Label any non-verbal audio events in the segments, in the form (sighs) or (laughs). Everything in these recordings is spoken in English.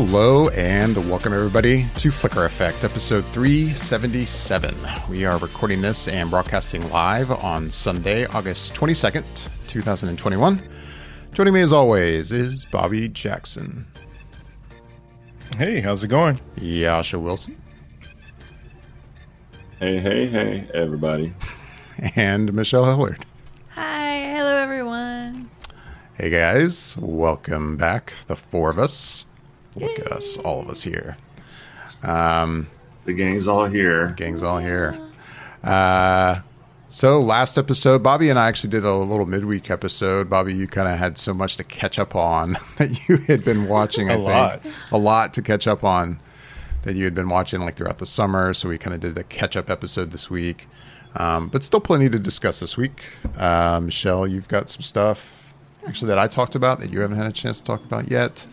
Hello and welcome everybody to Flicker Effect, episode 377. We are recording this and broadcasting live on Sunday, August 22nd, 2021. Joining me as always is Bobby Jackson. Hey, how's it going? Jascha Wilson. Hey, hey, hey, everybody. (laughs) And Michelle Hillard. Hi, hello everyone. Hey guys, welcome back. The four of us. Look at us, all of us here. The gang's all here. Gang's all here. Uh, so last episode, Bobby and I actually did a little midweek episode. Bobby, you kind of had so much to catch up on (laughs) that you had been watching. I A think lot. a lot to catch up on that you had been watching like throughout the summer. So we kind of did a catch up episode this week, um, but still plenty to discuss this week. Uh, Michelle, you've got some stuff actually that I talked about that you haven't had a chance to talk about yet.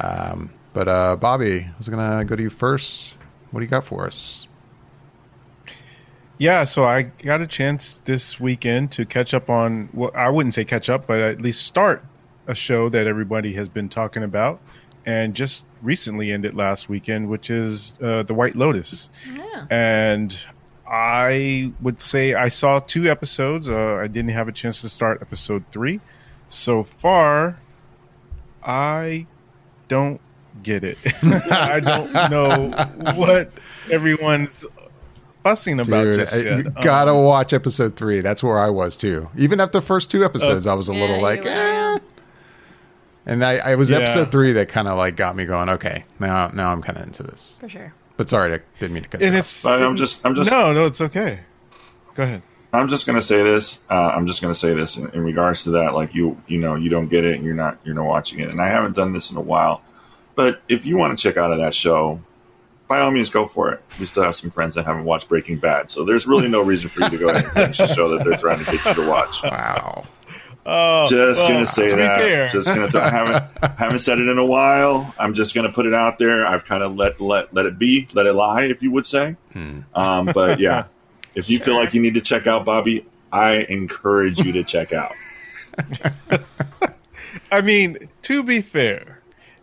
Um, but uh, Bobby, I was gonna go to you first. What do you got for us? Yeah, so I got a chance this weekend to catch up on, well, I wouldn't say catch up, but at least start a show that everybody has been talking about and just recently ended last weekend, which is uh, The White Lotus. Yeah. And I would say I saw two episodes. Uh, I didn't have a chance to start episode three. So far, I don't get it. (laughs) I don't know what everyone's fussing about Dude, just I- yet. you gotta Um, watch episode three. That's where I was too. Even after the first two episodes, I was a little you like, eh. And I, I was Yeah. episode three that kind of like got me going. Okay, now now I'm kind of into this. For sure. But sorry, I didn't mean to cut. and you off. it's But I'm just- I'm just- no, no, it's okay. Go ahead. I'm just gonna say this. Uh, I'm just gonna say this in, in regards to that. Like you, you know, you don't get it, and you're not, you're not watching it. And I haven't done this in a while. But if you want to check out of that show, by all means, go for it. We still have some friends that haven't watched Breaking Bad, so there's really no reason for you to go ahead and finish the show that they're trying to get you to watch. wow. Oh, Just well, gonna say to that. Just gonna. Th- I haven't (laughs) haven't said it in a while. I'm just gonna put it out there. I've kind of let let let it be, let it lie, if you would say. Um, but (laughs) yeah, if you feel like you need to check out Bobby, I encourage you to check out. (laughs) I mean, to be fair,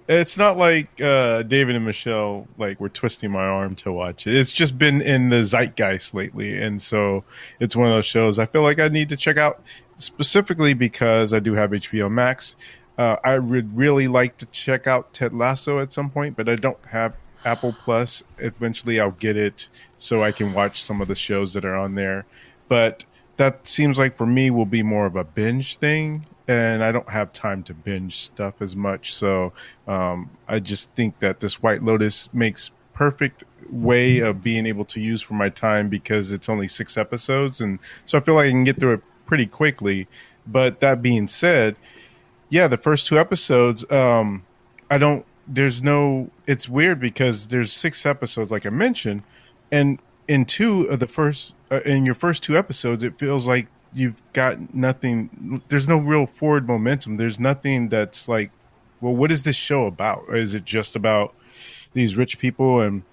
it's not like uh, David and Michelle like were twisting my arm to watch it. It's just been in the zeitgeist lately, and so it's one of those shows I feel like I need to check out specifically because I do have HBO Max. Uh, I would really like to check out Ted Lasso at some point, but I don't have Apple Plus. Eventually, I'll get it so I can watch some of the shows that are on there. But that seems like for me will be more of a binge thing, and I don't have time to binge stuff as much. So um, I just think that this White Lotus makes perfect way of being able to use for my time because it's only six episodes, and so I feel like I can get through it pretty quickly. But that being said, yeah, the first two episodes, um, I don't. There's no. It's weird because there's six episodes, like I mentioned, and in two of the first, uh, in your first two episodes, it feels like you've got nothing. There's no real forward momentum. There's nothing that's like, well, what is this show about? Is it just about these rich people and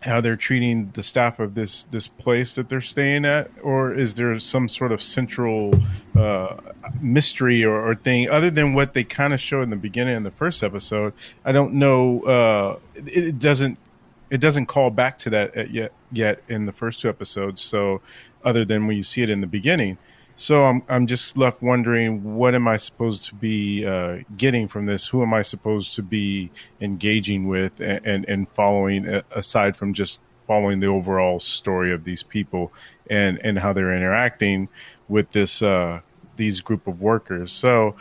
how they're treating the staff of this this place that they're staying at, or is there some sort of central uh, mystery or, or thing other than what they kind of show in the beginning in the first episode? I don't know. Uh, it, it doesn't it doesn't call back to that yet yet in the first two episodes. So other than when you see it in the beginning. So I'm I'm just left wondering what am I supposed to be uh, getting from this? Who am I supposed to be engaging with and and, and following uh, aside from just following the overall story of these people and and how they're interacting with this uh, these group of workers. So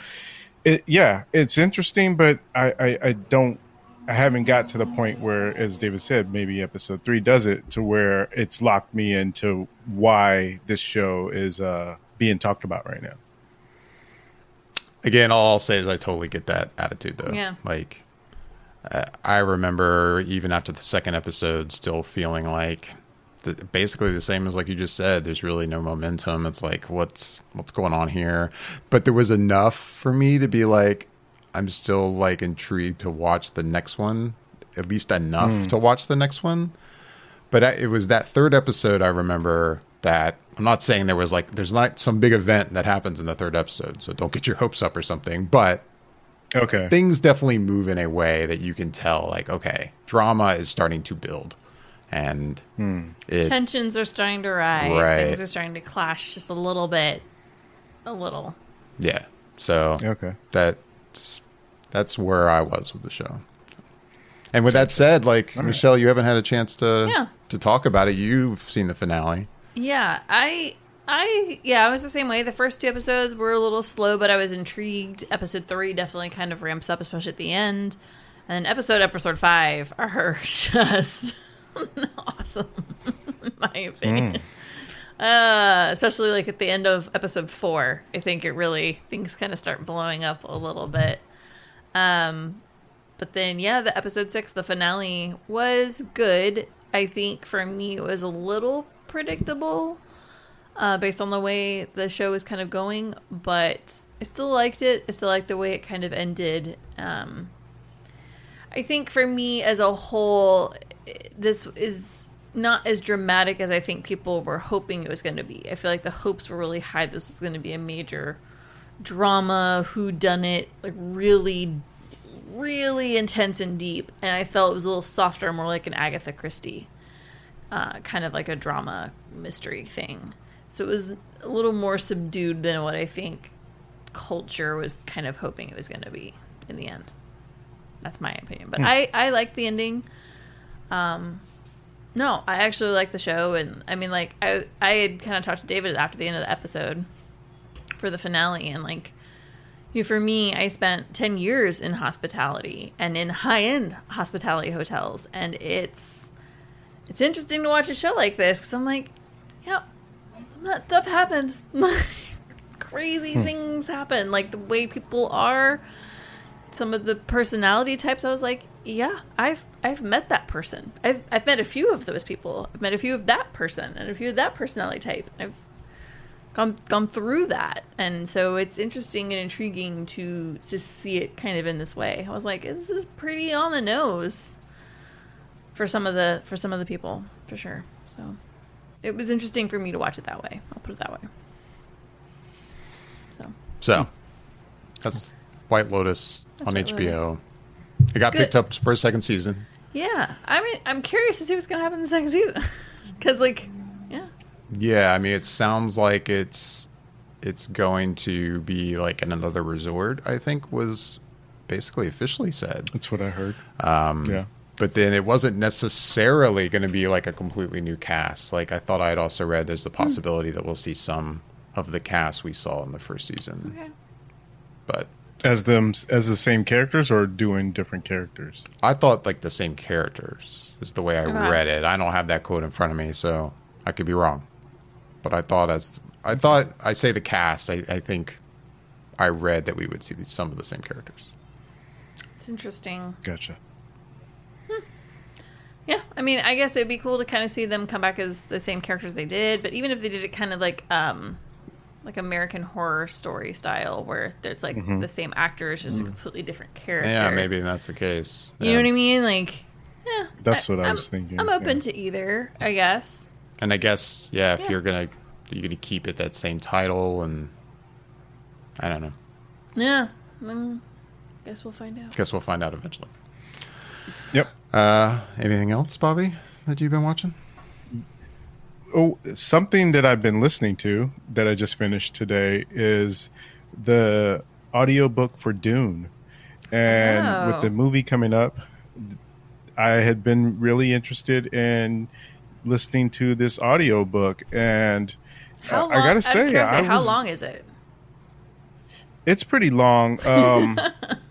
it, yeah, it's interesting, but I, I I don't I haven't got to the point where, as David said, maybe episode three does it to where it's locked me into why this show is uh, being talked about right now. Again, all I'll say is I totally get that attitude though. Yeah. Like, I remember even after the second episode, still feeling like the, basically the same as like you just said. There's really no momentum. It's like what's what's going on here? But there was enough for me to be like, I'm still like intrigued to watch the next one. At least enough hmm. to watch the next one. But I, it was that third episode I remember that I'm not saying there was like there's not some big event that happens in the third episode, so don't get your hopes up or something. But Okay. things definitely move in a way that you can tell, like, okay, drama is starting to build, and hmm. it Tensions are starting to rise. Right. Things are starting to clash just a little bit. A little. yeah. So Okay. that's that's where I was with the show. And with that said, like Michelle, you haven't had a chance to Yeah. to talk about it. You've seen the finale. Yeah, I I yeah, I was the same way. The first two episodes were a little slow, but I was intrigued. Episode three definitely kind of ramps up, especially at the end. And episode episode five are (laughs) just awesome, in my opinion. Uh, especially like at the end of episode four, I think it really things kind of start blowing up a little bit. Um, but then yeah, the episode six, the finale was good. I think for me it was a little predictable, uh, based on the way the show was kind of going, but I still liked it. I still liked the way it kind of ended. Um, I think for me as a whole, this is not as dramatic as I think people were hoping it was going to be. I feel like the hopes were really high. This was going to be a major drama, who done it, like really, really intense and deep. And I felt it was a little softer, more like an Agatha Christie, uh, kind of like a drama mystery thing. So it was a little more subdued than what I think culture was kind of hoping it was going to be in the end. That's my opinion. But I, I liked the ending. Um, no, I actually liked the show, and I mean, like I I had kind of talked to David after the end of the episode for the finale, and like you, know, for me, I spent ten years in hospitality and in high end hospitality hotels, and it's it's interesting to watch a show like this because I'm like, yeah, that stuff happens. (laughs) Crazy hmm. things happen, like the way people are some of the personality types i was like yeah i've i've met that person. I've i've met a few of those people. I've met a few of that person and a few of that personality type. I've gone gone through that. And so it's interesting and intriguing to to see it kind of in this way. I was like this is pretty on the nose for some of the for some of the people for sure so it was interesting for me to watch it that way i'll put it that way so So that's White Lotus That's on White HBO. It got Good. picked up for a second season. yeah i mean i'm curious to see what's gonna happen in the second season (laughs) because like yeah Yeah, I mean, it sounds like it's it's going to be like in another resort. I think was basically officially said. That's what I heard. Um, Yeah. But then it wasn't necessarily going to be like a completely new cast. Like I thought I had also read there's the hmm. possibility that we'll see some of the cast we saw in the first season. okay But As them as the same characters or doing different characters? I thought like the same characters is the way I Okay. read it. I don't have that quote in front of me, so I could be wrong. But I thought as I thought I say the cast, I, I think I read that we would see some of the same characters. it's interesting Gotcha. Yeah, I mean, I guess it'd be cool to kind of see them come back as the same characters they did, but even if they did it kind of like um like American Horror Story style, where it's like the same actors, just a completely different character. Yeah, maybe that's the case. You know what I mean? Like, yeah, That's what I I'm- was thinking, I'm open yeah. to either, I guess. And I guess yeah, if Yeah. you're gonna you're gonna keep it that same title, and I don't know. Yeah, mm, guess we'll find out. Guess we'll find out eventually. Yep. Uh, anything else, Bobby, that you've been watching? Oh, something that I've been listening to that I just finished today is the audiobook for Dune. And Oh. with the movie coming up, I had been really interested in listening to this audiobook and How I- long? I gotta say, I how was- long is it? it's pretty long. Um, (laughs)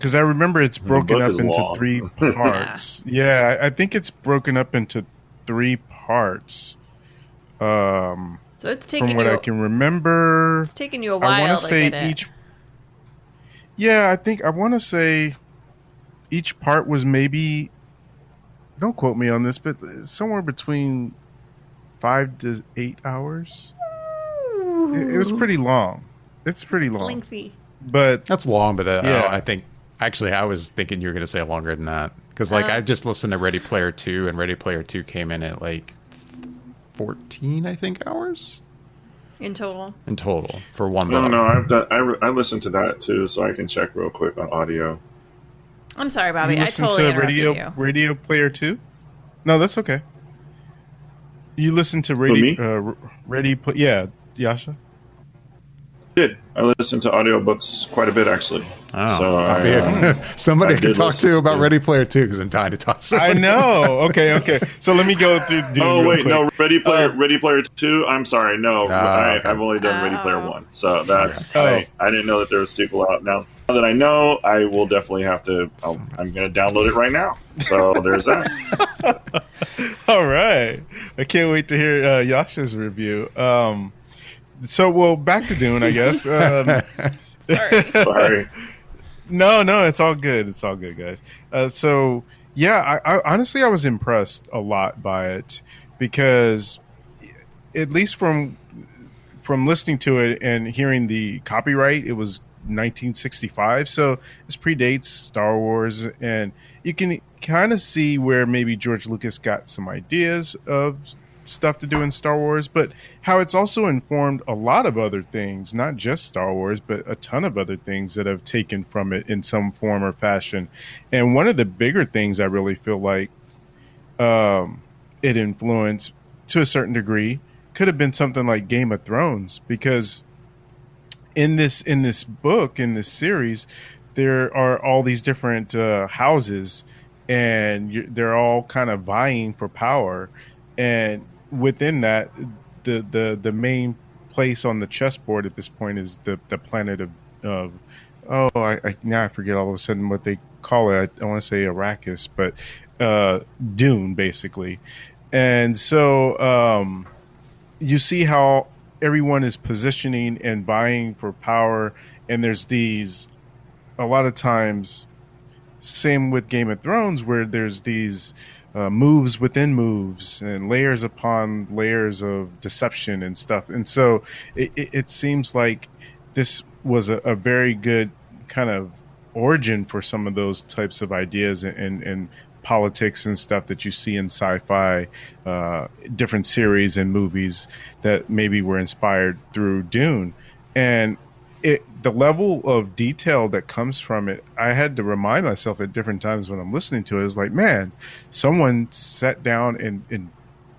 because I remember it's broken up into long. three (laughs) parts. yeah, I I think it's broken up into three parts. Um, So it's taking from what you. I can remember, it's taking you a while I want to to say each. Yeah, I think I want to say each part was maybe. Don't quote me on this, but somewhere between five to eight hours. It, it was pretty long. It's pretty It's long, lengthy. but That's long, but uh, Yeah. I think actually I was thinking you were going to say longer than that because like Uh. I just listened to Ready Player Two, and Ready Player Two came in at like fourteen, I think, hours. in total. in total for one No, book. no, I've done, I, re- I listened to that too, so I can check real quick on audio. I'm sorry, Bobby. You I listen totally to radio you. radio player two? No, that's okay. You listen to me? radio uh, ready play yeah, Jascha. Did I listened to audiobooks quite a bit actually? Oh, so (laughs) I I, mean, um, somebody I to did talk to to about it. Ready Player Two because I'm dying to talk. To I know. (laughs) Okay, okay. So let me go through. Dune Oh wait, quick. no, Ready Player Uh, Ready Player Two. I'm sorry, no, Ah, I, okay. I've only done Ready Player Oh. One, so that's Oh. I, I didn't know that there was a sequel out. Now, now that I know, I will definitely have to. I'll, I'm going to download it right now. So there's that. (laughs) All right. I can't wait to hear uh, Jascha's review. Um, so, well, back to Dune, I guess. (laughs) Um, Sorry. Sorry. (laughs) no, no, it's all good. It's all good, guys. Uh, so, yeah, I, I honestly I was impressed a lot by it because, at least from from listening to it and hearing the copyright, it was 1965. So this predates Star Wars, and you can kind of see where maybe George Lucas got some ideas of stuff to do in Star Wars, but how it's also informed a lot of other things, not just Star Wars, but a ton of other things that have taken from it in some form or fashion. And one of the bigger things I really feel like um, it influenced to a certain degree could have been something like Game of Thrones because in this in this book in this series there are all these different uh, houses and they're all kind of vying for power and within that the the the main place on the chessboard at this point is the the planet of of oh I, I now I forget all of a sudden what they call it. I, I want to say Arrakis but uh Dune basically. And so um you see how everyone is positioning and buying for power and there's these a lot of times same with game of thrones where there's these uh, moves within moves and layers upon layers of deception and stuff. And so it, it, it seems like this was a, a very good kind of origin for some of those types of ideas and, and, and politics and stuff that you see in sci-fi uh, different series and movies that maybe were inspired through dune. And it the level of detail that comes from it i had to remind myself at different times when i'm listening to it is like man someone sat down and, and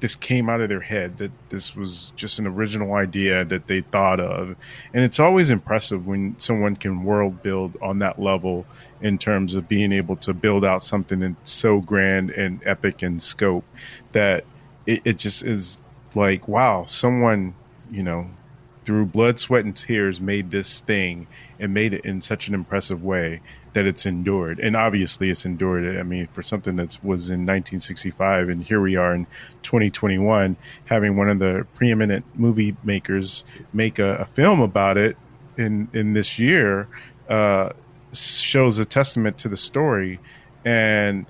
this came out of their head that this was just an original idea that they thought of. And it's always impressive when someone can world build on that level in terms of being able to build out something so grand and epic in scope that it, it just is like wow someone you know through blood sweat and tears made this thing and made it in such an impressive way that it's endured. And obviously it's endured i mean for something that was in 1965 and here we are in 2021 having one of the preeminent movie makers make a, a film about it in in this year uh, shows a testament to the story. And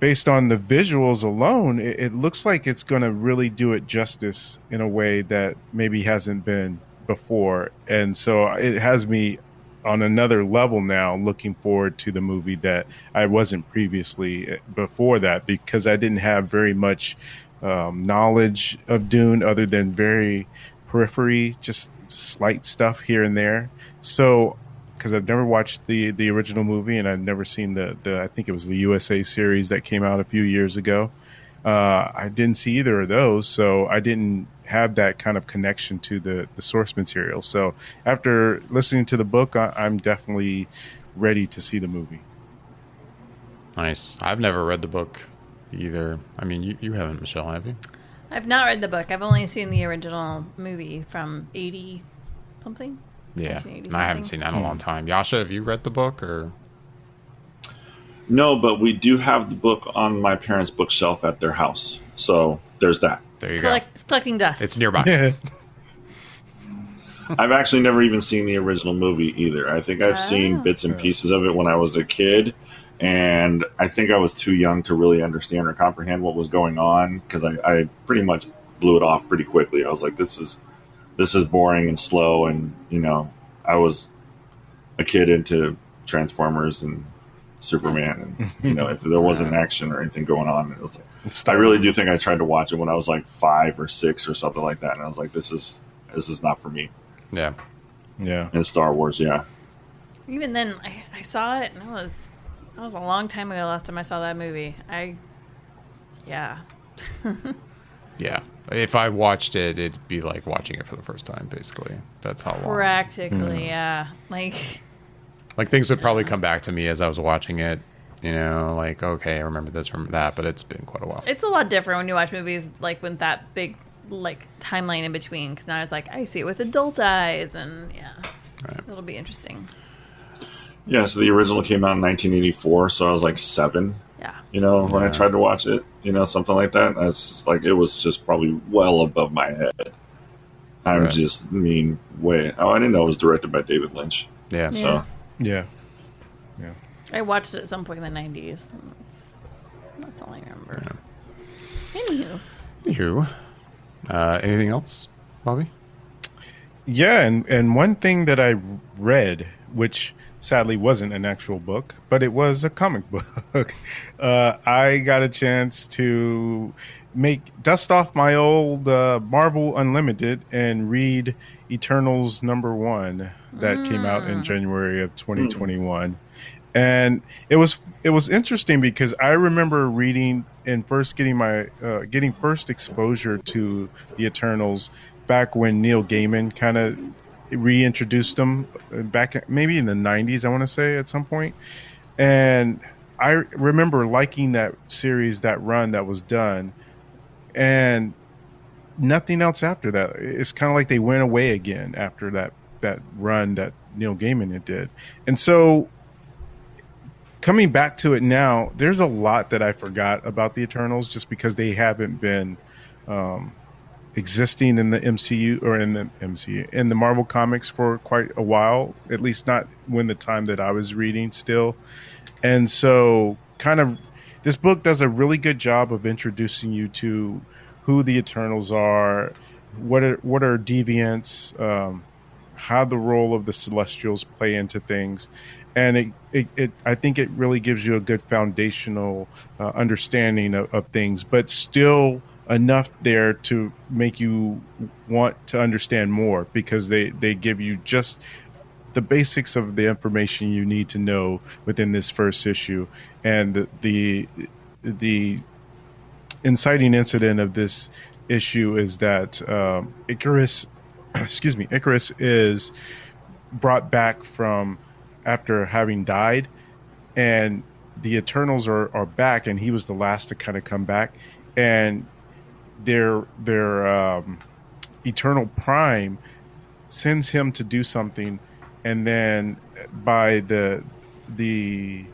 based on the visuals alone, it, it looks like it's going to really do it justice in a way that maybe hasn't been before. And so it has me on another level now looking forward to the movie that I wasn't previously before that because I didn't have very much um, knowledge of Dune other than very periphery, just slight stuff here and there. So because I've never watched the the original movie and I've never seen the the I think it was the USA series that came out a few years ago. Uh, I didn't see either of those, so I didn't have that kind of connection to the the source material. So after listening to the book, I, I'm definitely ready to see the movie. Nice. I've never read the book either. I mean, you, you haven't, Michelle, have you? I've not read the book. I've only seen the original movie from 80 something. Yeah. And I haven't seen that in a long time. Jascha, have you read the book or? No, but we do have the book on my parents' bookshelf at their house. So there's that. There you go. Collect, it's collecting dust. It's nearby. (laughs) I've actually never even seen the original movie either. I think I've seen Oh. bits and pieces of it when I was a kid, and I think I was too young to really understand or comprehend what was going on because I, I pretty much blew it off pretty quickly. I was like, "This is this is boring and slow," and you know, I was a kid into Transformers and Superman, and you know, if there wasn't (laughs) action or anything going on, it was like, I really do think I tried to watch it when I was like five or six or something like that, and I was like, "This is." this is not for me. Yeah. Yeah. And Star Wars, yeah. Even then, I, I saw it, and it was that was a long time ago. Last time I saw that movie, I yeah, (laughs) Yeah. If I watched it, it'd be like watching it for the first time, basically. That's how long. practically mm. yeah. Like Like things would probably come back to me as I was watching it. You know, like okay, I remember this from that, but it's been quite a while. it's a lot different when you watch movies like with that big like timeline in between. Because now it's like I see it with adult eyes, and yeah, Right. it'll be interesting. Yeah, so the original came out in 1984, so I was like seven, Yeah, you know, when I tried to watch it, you know, something like that. I was just like, it was just probably well above my head. I'm Right. just, I mean, way. Oh, I didn't know it was directed by David Lynch. Yeah. Yeah. So, Yeah. Yeah. I watched it at some point in the nineties. That's, that's all I remember. Anywho, Anywho, uh, anything else, Bobby? Yeah, and and one thing that I read, which sadly wasn't an actual book, but it was a comic (laughs) book. uh, I got a chance to make dust off my old uh, Marvel Unlimited and read Eternals number one that came out in January of 2021, and it was it was interesting because I remember reading and first getting my uh, getting first exposure to the Eternals back when Neil Gaiman kind of reintroduced them back maybe in the 90s I want to say at some point. And I remember liking that series that run that was done and nothing else after that. It's kind of like they went away again after that that run that Neil Gaiman had did. And so coming back to it now there's a lot that I forgot about the Eternals just because they haven't been um, existing in the MCU or in the MCU in the Marvel comics for quite a while, at least not when the time that I was reading still. And so kind of this book does a really good job of introducing you to who the Eternals are, what are what are deviants, um, how the role of the Celestials play into things, and it, it, it I think it really gives you a good foundational uh, understanding of, of things, but still enough there to make you want to understand more because they they give you just the basics of the information you need to know within this first issue. And the the, inciting incident of this issue is that um, Icarus (clears throat) excuse me Icarus is brought back from after having died and the Eternals are, are back and he was the last to kind of come back. And their their um, eternal prime sends him to do something and then by the the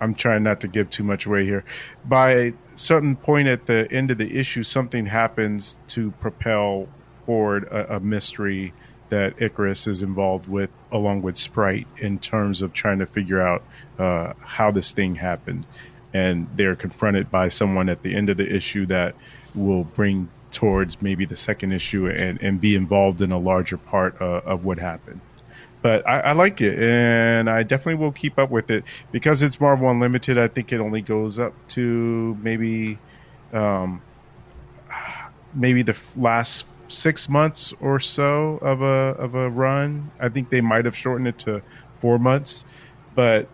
I'm trying not to give too much away here. By certain point at the end of the issue, something happens to propel forward a, a mystery that Icarus is involved with, along with Sprite, in terms of trying to figure out uh, how this thing happened. And they're confronted by someone at the end of the issue that will bring towards maybe the second issue and, and be involved in a larger part uh, of what happened but I, I like it, and I definitely will keep up with it because it's Marvel Unlimited. I think it only goes up to maybe, um, maybe the last six months or so of a of a run. I think they might have shortened it to four months, but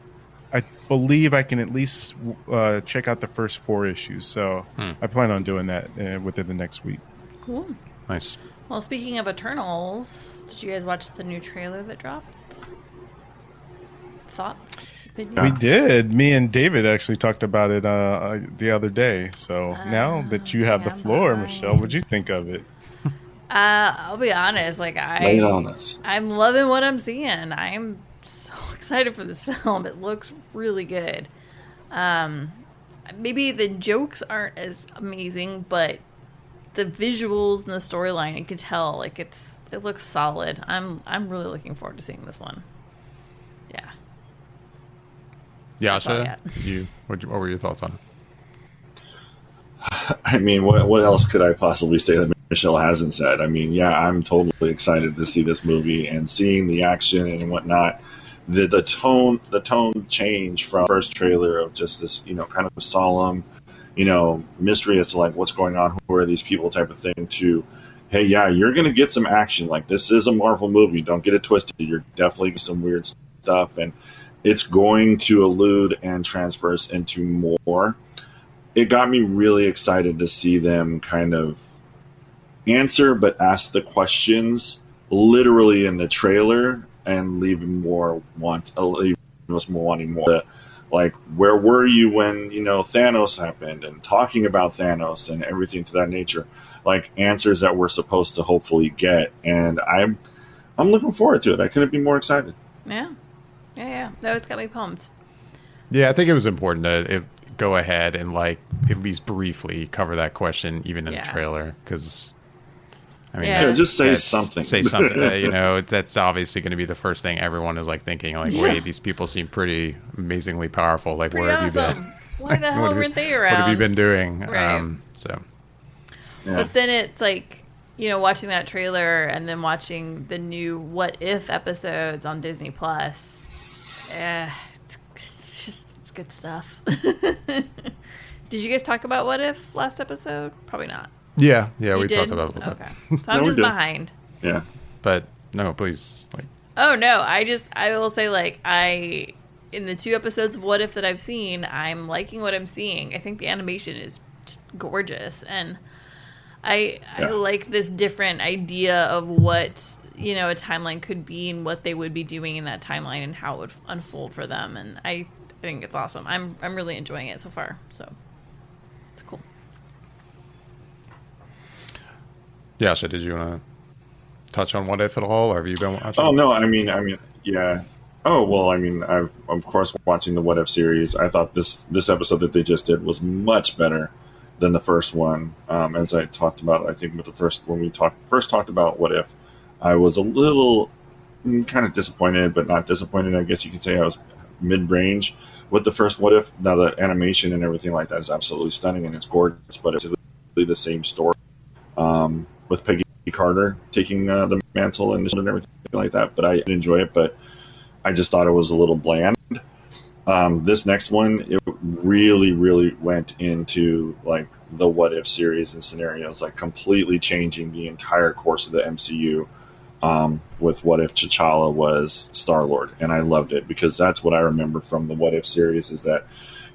I believe I can at least uh, check out the first four issues. So I plan on doing that uh, within the next week. cool. Nice. Well, speaking of Eternals, did you guys watch the new trailer that dropped? Thoughts? Opinions? We did. Me and David actually talked about it uh, the other day. So now that you have the floor, bye. Michelle, what'd you think of it? (laughs) Uh, I'll be honest. Like lay on I. I'm loving what I'm seeing. I'm so (laughs) excited for this (laughs) film. It looks really good. Um, maybe the jokes aren't as amazing, but the visuals and the storyline, you could tell like it's it looks solid. I'm I'm really looking forward to seeing this one. Yeah. all I Jascha, you what, what were your thoughts on it? (sighs) I mean, what what else could I possibly say that Michelle hasn't said? I mean, yeah, I'm totally excited to see this movie and seeing the action and whatnot. The the tone the tone change from first trailer of just this you know kind of solemn, you know, mystery as to like what's going on, who are these people type of thing to hey, yeah, you're to get some action. Like this is a Marvel movie. Don't get it twisted. You're definitely some weird stuff, and it's going to elude and transverse into more. It got me really excited to see them kind of answer, but ask the questions literally in the trailer and leaving more want, uh, leaving us more wanting more. Like, where were you when you know Thanos happened, and talking about Thanos and everything to that nature, like answers that we're supposed to hopefully get. And I'm, I'm looking forward to it. I couldn't be more excited. Yeah, yeah, yeah. No, it's got me pumped. Yeah, I think it was important to it, go ahead and like at least briefly cover that question, even in Yeah. the trailer, because I mean, Yeah. Yeah, just say something. Say something. (laughs) uh, you know, that's obviously going to be the first thing everyone is like thinking. Like, Yeah. wait, these people seem pretty amazingly powerful. Like, Pretty where have you been? Why the (laughs) hell What have you- weren't they around? What have you been doing? Right. Um, so Yeah. But then it's like, you know, watching that trailer and then watching the new What If episodes on Disney Plus. Eh, it's, it's just it's good stuff. (laughs) Did you guys talk about What If last episode? Probably not. Yeah, yeah, You we did? talked about it a little Okay, bit, (laughs) so I'm No, we just did. behind. yeah. but no, please, like, Oh no, I just I will say like I in the two episodes of What If that I've seen, I'm liking what I'm seeing. I think the animation is just gorgeous and I I Yeah. like this different idea of what you know a timeline could be and what they would be doing in that timeline and how it would unfold for them and I I think it's awesome. I'm I'm really enjoying it so far. So it's cool. Yeah. So, did you want to touch on what if at all, or have you been watching? Oh no, I mean, I mean, yeah. Oh well, I mean, I've of course watching the What If series. I thought this this episode that they just did was much better than the first one. Um, as I talked about, I think with the first when we talked first talked about What If, I was a little kind of disappointed, but not disappointed. I guess you could say I was mid range with the first What If. Now the animation and everything like that is absolutely stunning and it's gorgeous, but it's really the same story um, with Peggy Carter taking uh, the mantle and everything like that. But I enjoy it, but I just thought it was a little bland. Um, this next one, it really, really went into like the what if series and scenarios, like completely changing the entire course of the MCU. Um, with what if T'Challa was Star Lord, and I loved it because that's what I remember from the What If series is that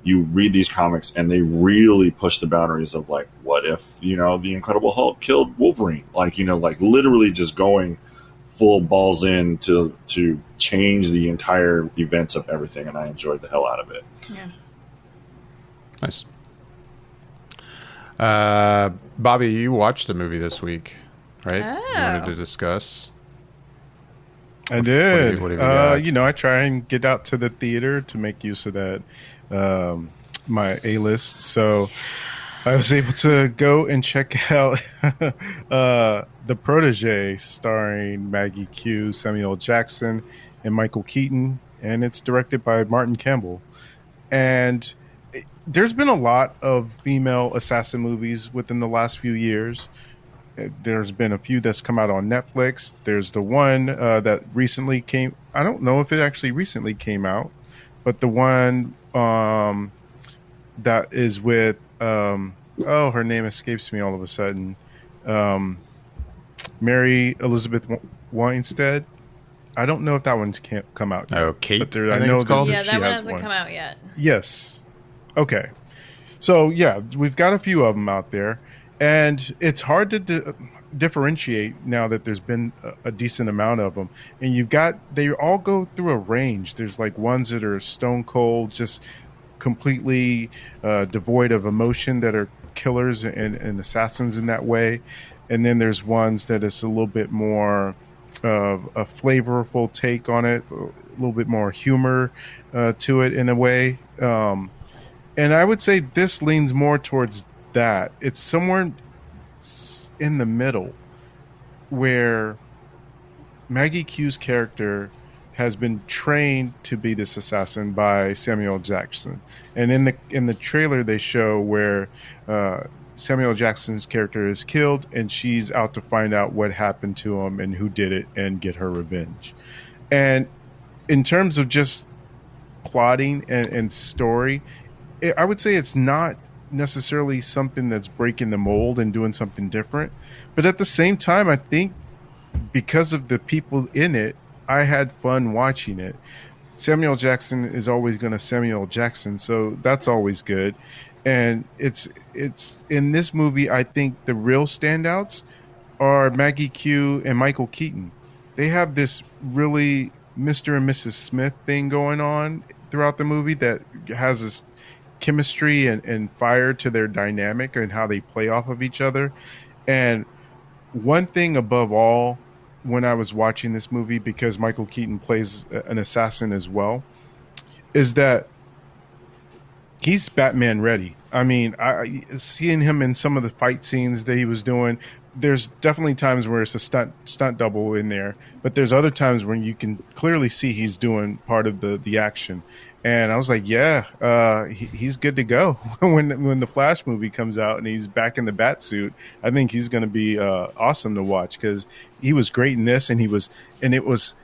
you read these comics and they really push the boundaries of like, what if you know the Incredible Hulk killed Wolverine? Like you know, like literally just going full balls in to to change the entire events of everything, and I enjoyed the hell out of it. Yeah. Nice. Uh, Bobby, you watched the movie this week, right? You wanted Oh. to discuss. I have did. you- what have you uh, you know, I try and get out to the theater to make use of that um, my A list. So I was able to go and check (laughs) out uh, the Protege, starring Maggie Q, Samuel Jackson, and Michael Keaton, and it's directed by Martin Campbell. And there's been a lot of female assassin movies within the last few years. There's been a few that's come out on Netflix. There's the one uh, that recently came. I don't know if it actually recently came out, but the one um, that is with um, oh, her name escapes me all of a sudden. Um, Mary Elizabeth W- Winstead. I don't know if that one's can't come out. yet. Oh, Kate, But there- I I think know it's called. that- Yeah, she that one has hasn't one. come out yet. Yes. Okay. So yeah, we've got a few of them out there, and it's hard to di- differentiate now that there's been a, a decent amount of them. And you've got they all go through a range. There's like ones that are stone cold, just completely uh, devoid of emotion, that are killers and, and assassins in that way. And then there's ones that is a little bit more of a flavorful take on it, a little bit more humor uh, to it in a way. Um, and I would say this leans more towards that. It's somewhere in the middle where Maggie Q's character has been trained to be this assassin by Samuel Jackson, and in the in the trailer they show where uh, Samuel Jackson's character is killed, and she's out to find out what happened to him and who did it, and get her revenge. And in terms of just plotting and, and story, it, I would say it's not necessarily something that's breaking the mold and doing something different. But at the same time, I think because of the people in it, I had fun watching it. Samuel Jackson is always going to Samuel Jackson, so that's always good. And it's it's in this movie. I think the real standouts are Maggie Q and Michael Keaton. They have this really Mr. and Mrs. Smith thing going on throughout the movie that has this chemistry and, and fire to their dynamic and how they play off of each other. And one thing above all, when I was watching this movie, because Michael Keaton plays an assassin as well, is that he's Batman ready. I mean, I seeing him in some of the fight scenes that he was doing. There's definitely times where it's a stunt stunt double in there, but there's other times when you can clearly see he's doing part of the the action. And I was like, yeah, uh, he, he's good to go (laughs) when when the Flash movie comes out and he's back in the bat suit. I think he's going to be uh, awesome to watch because he was great in this, and he was, and it was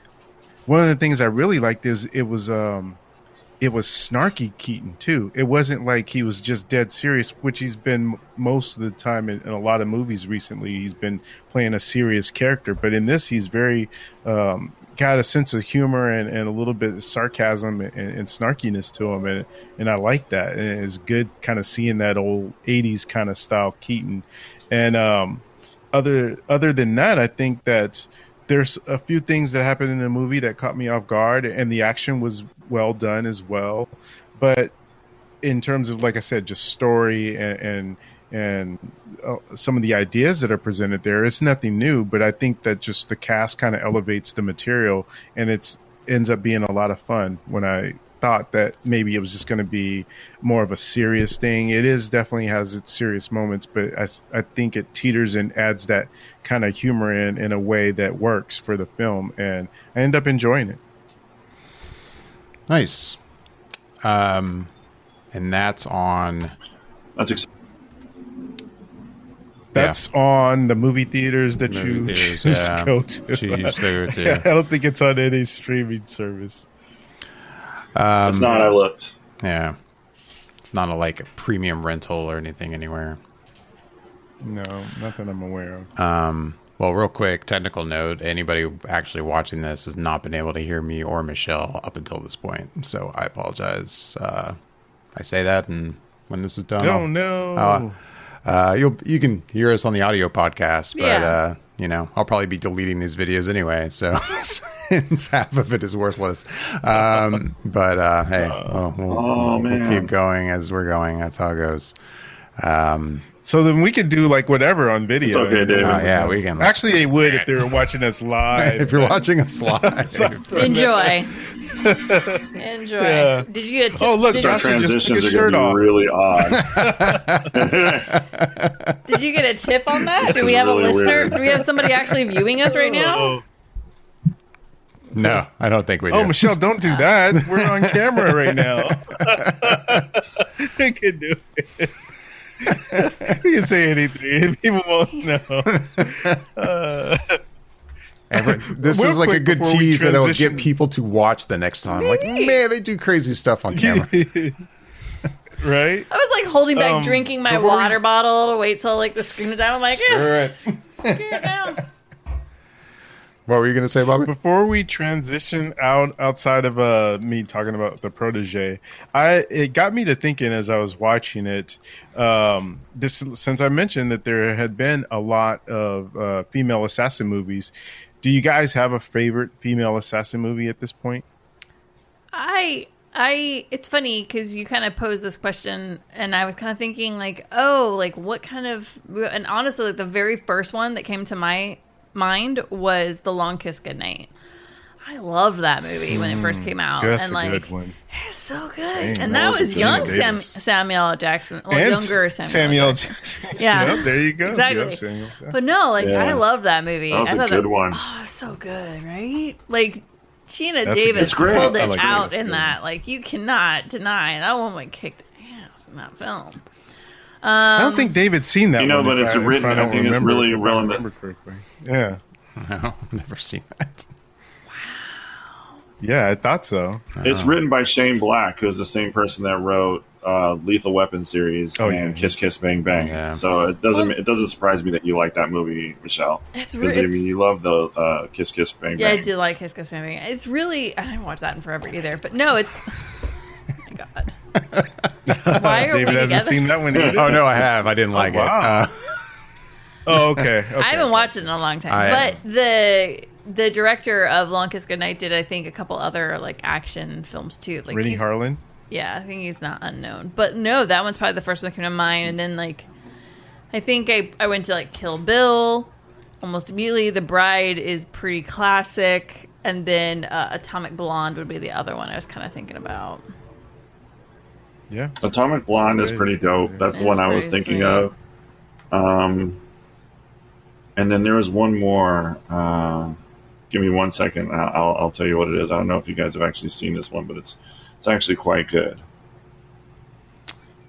one of the things I really liked is it was um, it was snarky Keaton too. It wasn't like he was just dead serious, which he's been most of the time in, in, a lot of movies recently. He's been playing a serious character, but in this, he's very um, got a sense of humor and, and a little bit of sarcasm and, and, snarkiness to him, and and I like that. And it's good kind of seeing that old '80s kind of style Keaton. And um, other other than that, I think that there's a few things that happened in the movie that caught me off guard, and the action was well done as well. But in terms of, like I said, just story and, and and uh, some of the ideas that are presented there. It's nothing new, but I think that just the cast kind of elevates the material, and it's ends up being a lot of fun. When I thought that maybe it was just going to be more of a serious thing, it is definitely has its serious moments, but I, I think it teeters and adds that kind of humor in in a way that works for the film, and I end up enjoying it. Nice. Um, and that's on. That's exciting that's yeah. on the movie theaters that movie you theaters, choose yeah. go to. Choose to too. (laughs) I don't think it's on any streaming service. Um, it's not. I looked. Yeah, it's not a like a premium rental or anything anywhere. No, nothing I'm aware of. Um, well, real quick, technical note: anybody actually watching this has not been able to hear me or Michelle up until this point, so I apologize. Uh, I say that, and when this is done, oh no. Uh, uh, you'll you can hear us on the audio podcast, but yeah. uh, you know I'll probably be deleting these videos anyway, so (laughs) since half of it is worthless. Um, but uh, hey, we'll, we'll, oh, we'll, keep going as we're going. That's how it goes. Um, so then we could do like whatever on video. It's okay, David. Uh, yeah, we can. Actually, they would if they were watching us (laughs) live. if you're watching us (laughs) live, enjoy. Enjoy. Yeah. Did you get a? Oh, look, Josh transitions are going to be really odd. (laughs) Did you get a tip on that? Do we have really a listener? Weird. Do we have somebody actually viewing us right now? No, I don't think we oh, do. Oh, Michelle, don't do that. We're on camera right now. (laughs) I can do it. you can say anything. People won't know. Uh, (laughs) Every, (laughs) this is like a good tease that will get people to watch the next time. Like, man, they do crazy stuff on camera. (laughs) right? I was like holding back um, drinking my water we... bottle to wait till like the screen is out. I'm like, eh, right. (laughs) What were you going to say, Bobby? Before we transition out outside of uh, me talking about the protege, I it got me to thinking as I was watching it. Um, this since I mentioned that there had been a lot of uh, female assassin movies. Do you guys have a favorite female assassin movie at this point? I I it's funny because you kind of posed this question, and I was kind of thinking like, oh, like what kind of? And honestly, like the very first one that came to my mind was The Long Kiss Goodnight. I loved that movie when it first hmm. came out, That's and like it's so good. Same. And that, that was, was young Sam, Samuel Jackson, well, and younger Samuel, Samuel Jackson. (laughs) Jackson. Yeah, yep, there you go. Exactly. But no, like yeah. I love that movie. That was I a good that, one. Oh, so good, right? Like Geena That's Davis pulled it like out in that. Like you cannot deny that woman kicked ass in that film. Um, I don't think David's seen that. You know, but it's I, written. I, I think it's really relevant. Yeah, no, (laughs) never seen that. Yeah, I thought so. It's written by Shane Black, who's the same person that wrote uh, Lethal Weapon series Oh, and yeah. Kiss Kiss Bang Bang. Yeah. So it doesn't Well- it doesn't surprise me that you like that movie, Michelle. It's Because re- I mean, you love the uh, Kiss Kiss Bang Bang. Yeah, I Bang. did like Kiss Kiss Bang Bang. It's really I didn't watch that in forever either. But no, it's oh (laughs) my god. (laughs) Why are David we hasn't together? seen that one (laughs) either. Oh no, I have. I didn't like wow. it. Uh, Oh, okay. okay. I haven't watched it in a long time. I- but the the director of Long Kiss Goodnight did I think a couple other like action films too. Like Renny he's- Harlin. Yeah, I think he's not unknown. But no, that one's probably the first one that came to mind. And then like, I think I I went to like Kill Bill almost immediately. The Bride is pretty classic, and then uh, Atomic Blonde would be the other one I was kind of thinking about. Yeah. Atomic Blonde is pretty dope. That's the one I was thinking sweet. of. Um, and then there was one more. Uh, give me one second. I'll, I'll- I'll tell you what it is. I don't know if you guys have actually seen this one, but it's it's actually quite good.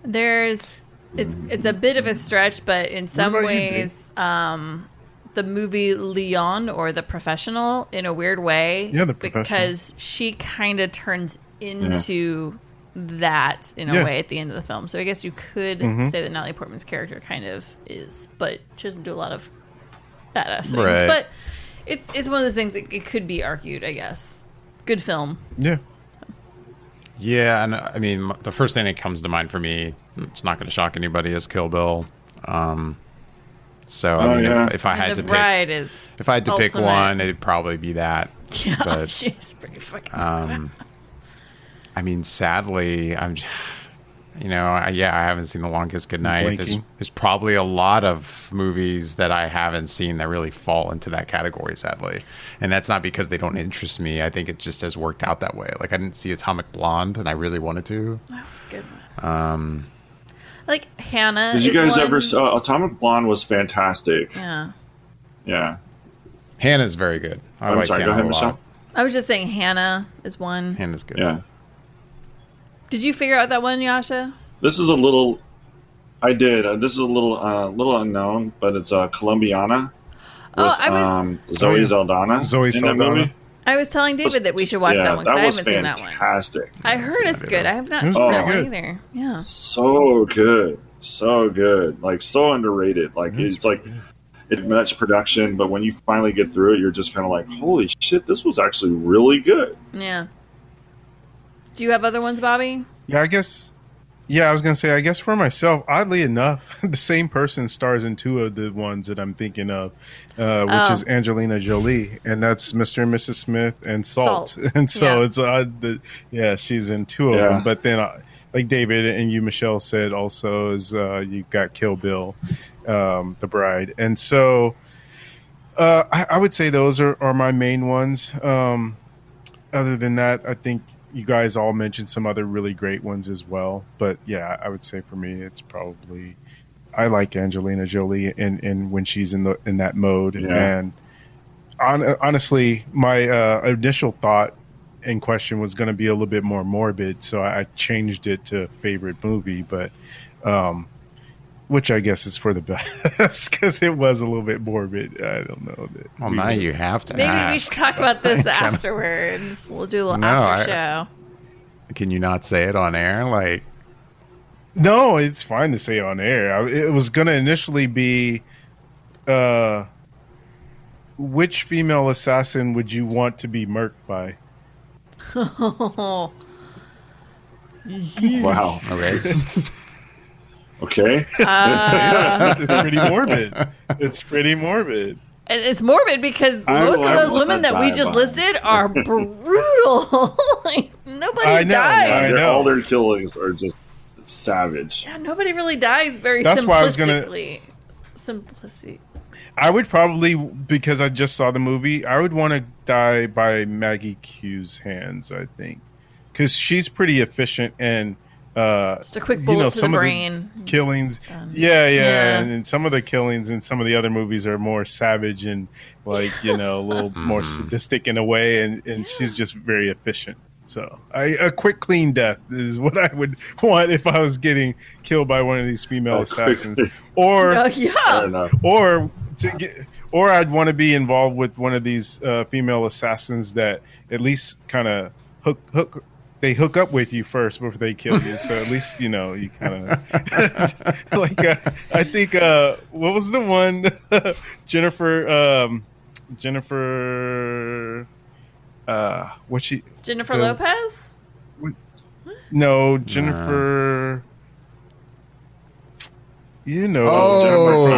There's it's it's a bit of a stretch, but in some about you, Dave? ways, um, the movie Leon or The Professional, in a weird way, Yeah, The Professional. because she kind of turns into that in a Yeah. way at the end of the film. So I guess you could Mhm. say that Natalie Portman's character kind of is, but she doesn't do a lot of badass things. Right. But it's it's one of those things that it could be argued, I guess. Good film. Yeah. yeah, and uh, I mean, the first thing that comes to mind for me, it's not going to shock anybody, is Kill Bill. Um, so I Oh, mean, yeah. if, if I had the to pick, is if I had to pick one, it'd probably be that. (laughs) Yeah, but she's pretty fucking. um, (laughs) I mean, sadly, I'm, j- you know, I, yeah, I haven't seen The Longest Good Night. There's, there's probably a lot of movies that I haven't seen that really fall into that category, sadly. And that's not because they don't interest me. I think it just has worked out that way. Like, I didn't see Atomic Blonde, and I really wanted to. That was a good. One. Um, Like Hanna. Did you guys one- ever saw Atomic Blonde? Was fantastic. Yeah, Yeah. Hanna's very good. I I'm like sorry. Go Hanna ahead, a lot. Michelle. I was just saying Hanna is one. Hanna's good. Yeah. Did you figure out that one, Jascha? This is a little. I did. Uh, this is a little, uh, little unknown, but it's uh, Colombiana. Oh, with, I was- um, Zoe Oh, yeah. Zoe in that movie. I was telling David that we should watch yeah, that one because I was haven't seen that one. fantastic. I heard it's good. I have not It was seen that pretty one either. Yeah. So good, so good, like so underrated. Like It's it's like it much production, but when you finally get through it, you're just kind of like, holy shit, this was actually really good. Yeah. Do you have other ones, Bobby? Yeah, I guess. Yeah, I was gonna say. I guess for myself, oddly enough, (laughs) the same person stars in two of the ones that I'm thinking of, uh, which Oh. is Angelina Jolie, and that's Mr. and Mrs. Smith and Salt. Salt. (laughs) And so Yeah. it's odd that yeah, she's in two of Yeah. them. But then, uh, like David and you, Michelle said, also is uh, you got Kill Bill, um, The Bride, and so uh, I, I would say those are, are my main ones. Um, other than that, I think you guys all mentioned some other really great ones as well. But yeah, I would say for me, it's probably I like Angelina Jolie in, in when she's in the in that mode. Yeah. And on, honestly, my uh, initial thought in question was going to be a little bit more morbid, so I changed it to favorite movie. But um, which I guess is for the (laughs) best because it was a little bit morbid. I don't know. That Well, we now were- you have to Maybe we should talk about this (laughs) afterwards. We'll do a little No, after I- show. Can you not say it on air? Like, No, it's fine to say on air. I, it was going to initially be, uh, which female assassin would you want to be murked by? (laughs) Wow. okay. Okay. Uh, it's pretty morbid. It's pretty morbid. and it's morbid because I most will- of those women that we just by- listed are (laughs) brutal. (laughs) like nobody I know, dies. I know. all their killings are just savage. Yeah, nobody really dies very That's why I was gonna- simplistically. Simplicity. I would probably, because I just saw the movie, I would want to die by Maggie Q's hands, I think. Because she's pretty efficient and. Uh, Just a quick you know, to the some of brain. killings. Done. Yeah, yeah, Yeah. And, and some of the killings in some of the other movies are more savage and like you know a little (laughs) more sadistic in a way, and and she's just very efficient. So I, a quick, clean death is (laughs) what I would want if I was getting killed by one of these female A quick- assassins, (laughs) or Oh, yeah. or to get, or I'd want to be involved with one of these uh, female assassins that at least kind of hook hook they hook up with you first before they kill you. So at least you know you kind of (laughs) like. Uh, I think uh, what was the one (laughs) Jennifer um, Jennifer uh, what she Jennifer The- Lopez. no Jennifer. You know, Oh,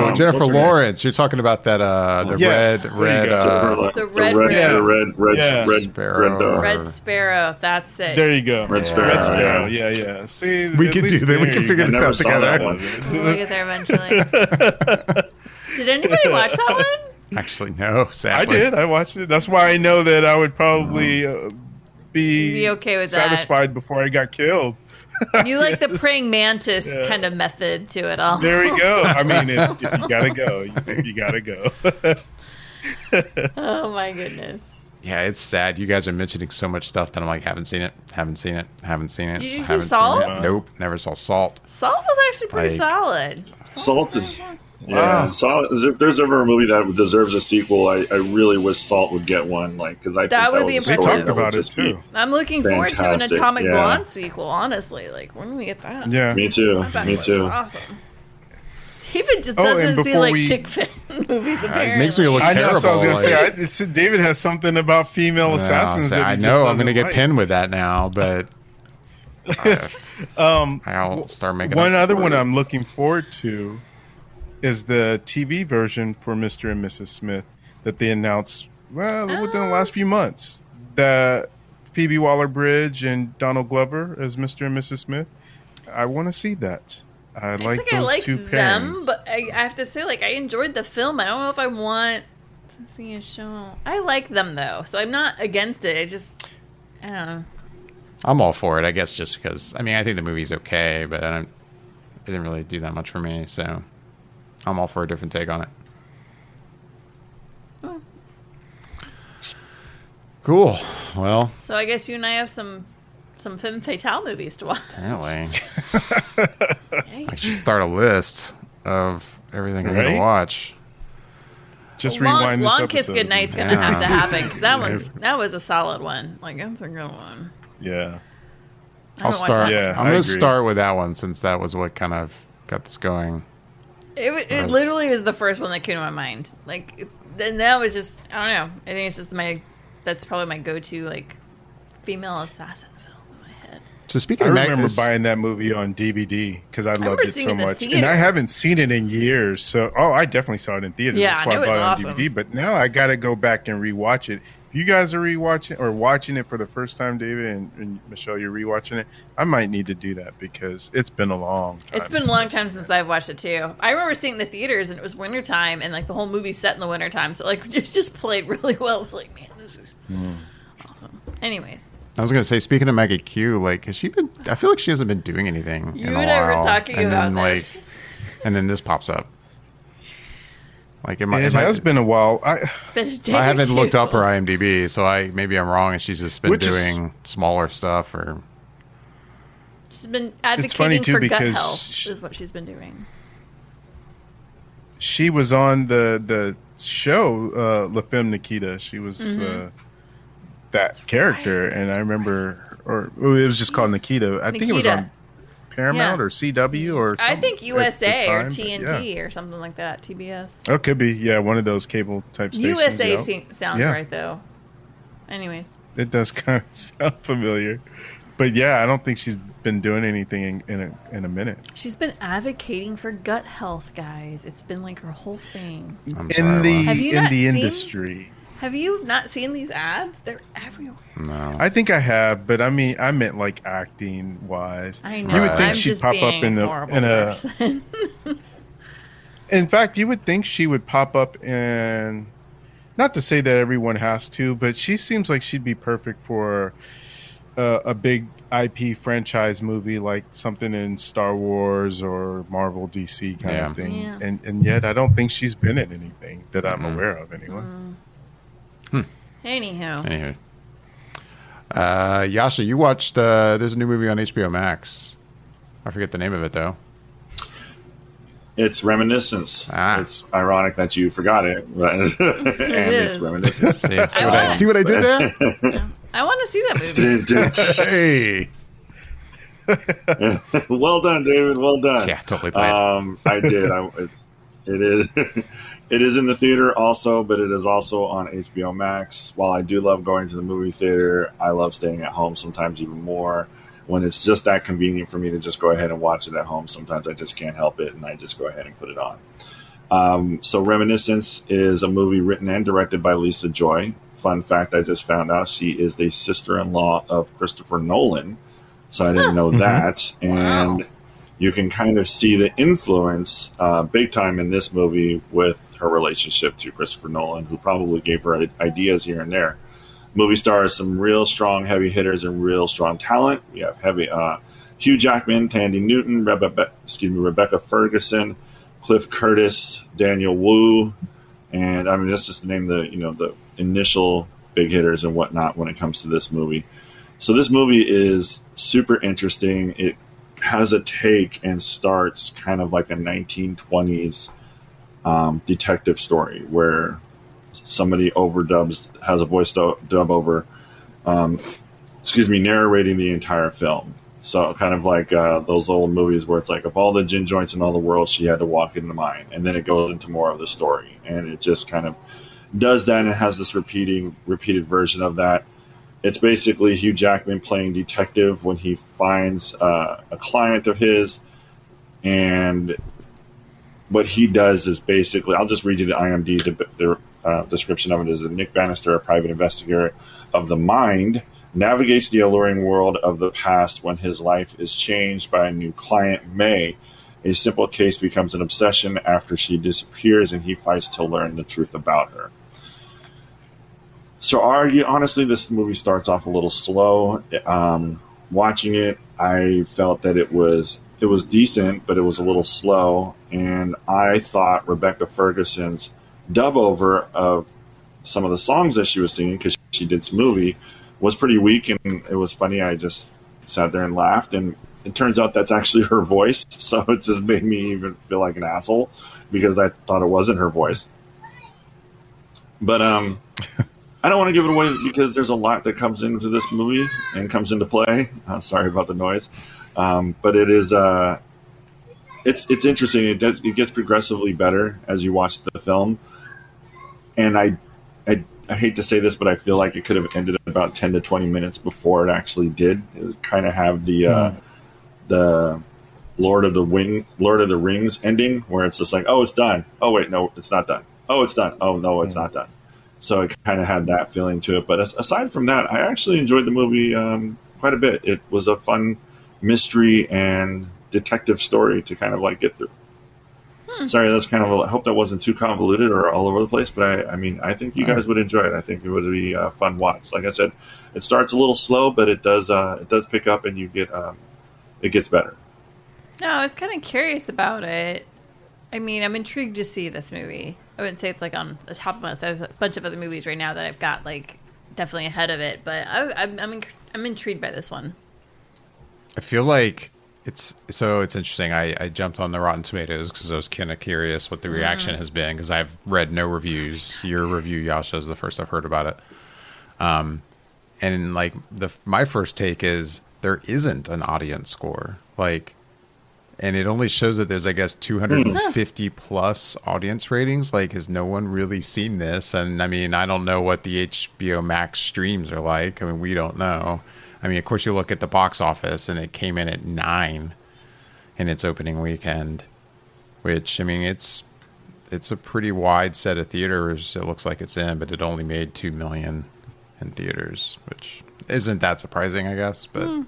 Jennifer- Jennifer, what's name? Lawrence. You're talking about that uh the Yes, red red uh The red red, red. the red, red, Yeah. red, Sparrow. red, uh, Red Sparrow. That's it. there you go. Red Sparrow, Red Sparrow. yeah. Yeah, yeah. See, We at could do that. We can figure I this out together. (laughs) We'll get there eventually. (laughs) Did anybody watch that one? Actually, no. Sadly, I did. I watched it. That's why I know that I would probably uh, be Be okay with that. satisfied before I got killed. (laughs) You like the praying mantis Yeah. kind of method to it all. There we go. I (laughs) mean, if, if you gotta go, you, you gotta go. (laughs) Oh my goodness. Yeah, it's sad. You guys are mentioning so much stuff that I'm like, haven't seen it, haven't seen it, haven't seen it. Did you see Salt? It. Nope, never saw Salt. Salt was actually pretty Like- solid. Salt is. Yeah, Wow. Salt. If there's ever a movie that deserves a sequel, I, I really wish Salt would get one. Like, because I think That would was be a they story impressive. talked about it too. I'm looking forward to an Atomic yeah. Blonde sequel. Honestly, like when do we get that? Yeah. Me too. Me too. Awesome. David just Oh, doesn't see like we- chick fit (laughs) movies. Uh, Apparently, it makes me look I know. terrible. So I was gonna like- say, I, it's, David has something about female No, assassins. so that I know I'm going to get like. pinned with that now, but (laughs) uh, Um, I'll start making one other one. I'm looking forward to is the TV version for Mr. and Mrs. Smith that they announced well within the last oh. few months. That Phoebe Waller Bridge and Donald Glover as Mr. and Mrs. Smith. I want to see that. I I like think those I like two them, pairings. but I, I have to say, like, I enjoyed the film. I don't know if I want to see a show. I like them though, so I'm not against it. I just, I don't know. I'm all for it, I guess, just because. I mean, I think the movie's okay, but I don't. It didn't really do that much for me, so I'm all for a different take on it. Oh. Cool. Well, So I guess you and I have some some femme fatale movies to watch. apparently, (laughs) I should start a list of everything I'm gonna watch. Just long rewind this long kiss episode. goodnight's gonna Yeah. have to happen because that (laughs) one's that was a solid one. Like that's a good one. Yeah. I I'll haven't watched start. that Yeah, I'm I going to start with that one since that was what kind of got this going. It, wa- it literally was the first one that came to my mind. Like, it- then that was just I don't know. I think it's just my that's probably my go to like female assassin film in my head. So speaking I of remember Magnus, buying that movie on DVD because I loved remember it so it in the much, and. I haven't seen it in years. So, oh, I definitely saw it in theaters. Yeah, That's why knew I it bought was it on awesome. DVD. But now I got to go back and rewatch it. If you guys are rewatching or watching it for the first time, David and, and Michelle, you're rewatching it. I might need to do that because it's been a long time. It's been a long time since I've watched it too. I remember seeing the theaters and it was wintertime and like the whole movie set in the wintertime. So like (laughs) it just played really well. It was like, man, this is Hmm. awesome. Anyways. I was going to say, speaking of Maggie Q, like, has she been? I feel like she hasn't been doing anything You in a and I were while. talking and about then, this. like, and then this pops up. Like, it, might, It it might- has been a while. I Been a day I haven't two. looked up her IMDb, so I maybe I'm wrong, and she's just been Which is- doing smaller stuff. Or She's been funny, advocating too, for gut health sh- is what she's been doing. she was on the the show uh, La Femme Nikita. She was Mm-hmm. uh, that character, and I remember, or oh, it was just called Nikita. I think it was on Paramount Yeah. or CW or I think USA or time, but TNT yeah. or something like that. TBS. Oh, could be yeah, one of those cable type stations. USA you know. se- sounds Yeah. right though. Anyways, It does (laughs) kind of sound familiar, but yeah, I don't think she's been doing anything in, in a in a minute. she's been advocating for gut health, guys. It's been like her whole thing. I'm in sorry, the in the seen- industry. Have you not seen these ads? They're everywhere. No. I think I have, but I mean, I meant like acting wise. I know. You would think I'm she'd pop up in the in a. (laughs) In fact, you would think she would pop up in. Not to say that everyone has to, but she seems like she'd be perfect for a, a big IP franchise movie, like something in Star Wars or Marvel, DC kind Yeah. of thing. Yeah. And and yet, I don't think she's been in anything that I'm Mhm. aware of, anyway. Anyhow, Anyway, uh, Jascha, you watched? Uh, there's a new movie on HBO Max. I forget the name of it though. It's reminiscence. Ah. It's ironic that you forgot it, but (laughs) and (laughs) is. it's reminiscence. (laughs) See, see, what, I I, see what I did there? I want to see that movie. hey, well done, David. Well done. yeah, totally played. Um, I did. I, it, it is. It is in the theater also, but it is also on HBO Max. While I do love going to the movie theater, I love staying at home sometimes even more. When it's just that convenient for me to just go ahead and watch it at home, sometimes I just can't help it, and I just go ahead and put it on. Um, so, Reminiscence is a movie written and directed by Lisa Joy. Fun fact: I just found out she is the sister-in-law of Christopher Nolan, so I didn't know that. And Wow. You can kind of see the influence uh, big time in this movie with her relationship to Christopher Nolan, who probably gave her ideas here and there. Movie stars some real strong heavy hitters and real strong talent. We have heavy uh, Hugh Jackman, Thandie Newton, Rebecca, excuse me, Rebecca Ferguson, Cliff Curtis, Daniel Wu, and I mean that's just name the you know the initial big hitters and whatnot when it comes to this movie. So this movie is super interesting. It has a take and starts kind of like a 1920s um, detective story where somebody overdubs has a voice dub over um, excuse me narrating the entire film. So kind of like uh, those old movies where it's like of all the gin joints in all the world she had to walk into mine. And then it goes into more of the story. And it just kind of does that and has this repeating repeated version of that it's basically Hugh Jackman playing detective when he finds uh, a client of his, and what he does is basically I'll just read you the IMDb de- the, uh, description of it. Is Nick Bannister, a private investigator of the mind, navigates the alluring world of the past when his life is changed by a new client, Mae. A simple case becomes an obsession after she disappears, and he fights to learn the truth about her. So, honestly, this movie starts off a little slow. Um, watching it, I felt that it was it was decent, but it was a little slow. And I thought Rebecca Ferguson's dub over of some of the songs that she was singing because she did some movie was pretty weak, and it was funny. I just sat there and laughed, and it turns out that's actually (laughs) her voice. So it just made me even feel like an asshole because I thought it wasn't her voice. But um. (laughs) I don't want to give it away because there's a lot that comes into this movie and comes into play. Uh, sorry about the noise, um, but it is uh, it's it's interesting. It does, it gets progressively better as you watch the film, and I, I I hate to say this, but I feel like it could have ended about ten to twenty minutes before it actually did. It was kind of have the uh, the Lord of the Wing Lord of the Rings ending where it's just like, oh, it's done. Oh wait, no, it's not done. Oh, it's done. Oh no, it's not done. So it kind of had that feeling to it. But aside from that, I actually enjoyed the movie um, quite a bit. It was a fun mystery and detective story to kind of like get through. Sorry, that's kind of. A, I hope that wasn't too convoluted or all over the place, but I, I mean, I think you guys would enjoy it. I think it would be a fun watch. Like I said, it starts a little slow, but it does uh, it does pick up, and you get um, it gets better. No, I was kind of curious about it. I mean, I'm intrigued to see this movie. I wouldn't say it's like on the top of my list. There's a bunch of other movies right now that I've got like definitely ahead of it, but I, I'm I'm, I'm intrigued by this one. I feel like it's so it's interesting. I, I jumped on the Rotten Tomatoes because I was kind of curious what the reaction has been because I've read no reviews. Your review, Jascha, is the first I've heard about it. Um, and like the my first take is there isn't an audience score like, and it only shows that there's I guess hmm. 250 plus audience ratings. Like, has no one really seen this? And I mean, I don't know what the HBO Max streams are like. I mean, we don't know. I mean, of course, you look at the box office, and it came in at nine in its opening weekend, which I mean, it's it's a pretty wide set of theaters. It looks like it's in, but it only made two million in theaters, which isn't that surprising, I guess. But hmm.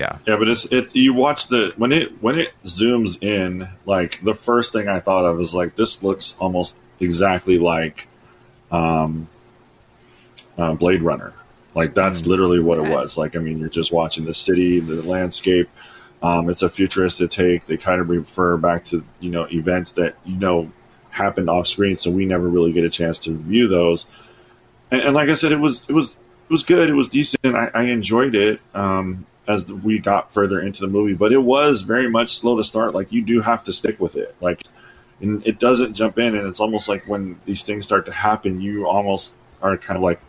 Yeah, Yeah, but it's it. You watch the when it when it zooms in. Like the first thing I thought of is like this looks almost exactly like, um, uh, Blade Runner. Like that's literally what Okay. it was. Like I mean, you're just watching the city, the landscape. Um, it's a futuristic take. They kind of refer back to you know events that you know happened off screen, so we never really get a chance to view those. And, and like I said, it was it was it was good. It was decent. I, I enjoyed it um, as we got further into the movie, but it was very much slow to start. Like you do have to stick with it. Like and it doesn't jump in, and it's almost like when these things start to happen, you almost are kind of like,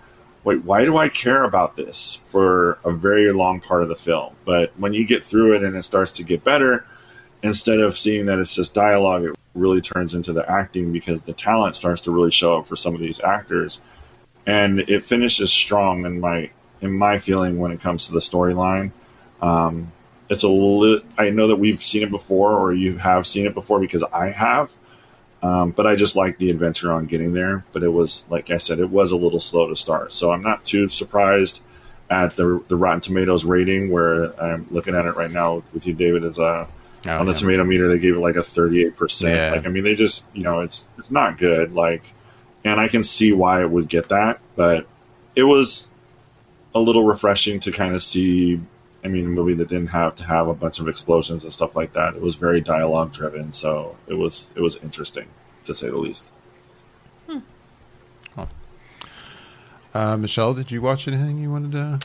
wait, why do I care about this for a very long part of the film? But when you get through it and it starts to get better, instead of seeing that it's just dialogue, it really turns into the acting because the talent starts to really show up for some of these actors. And it finishes strong in my in my feeling when it comes to the storyline. Um, it's a li- I know that we've seen it before, or you have seen it before because I have. Um, but I just like the adventure on getting there. But it was, like I said, it was a little slow to start. So I'm not too surprised at the the Rotten Tomatoes rating, where I'm looking at it right now with you, David, is uh, Oh, on the yeah. tomato meter they gave it like a 38 percent like i mean they just you know it's it's not good like and i can see why it would get that but it was a little refreshing to kind of see i mean a movie that didn't have to have a bunch of explosions and stuff like that it was very dialogue driven so it was it was interesting to say the least Uh, Michelle, did you watch anything you wanted to?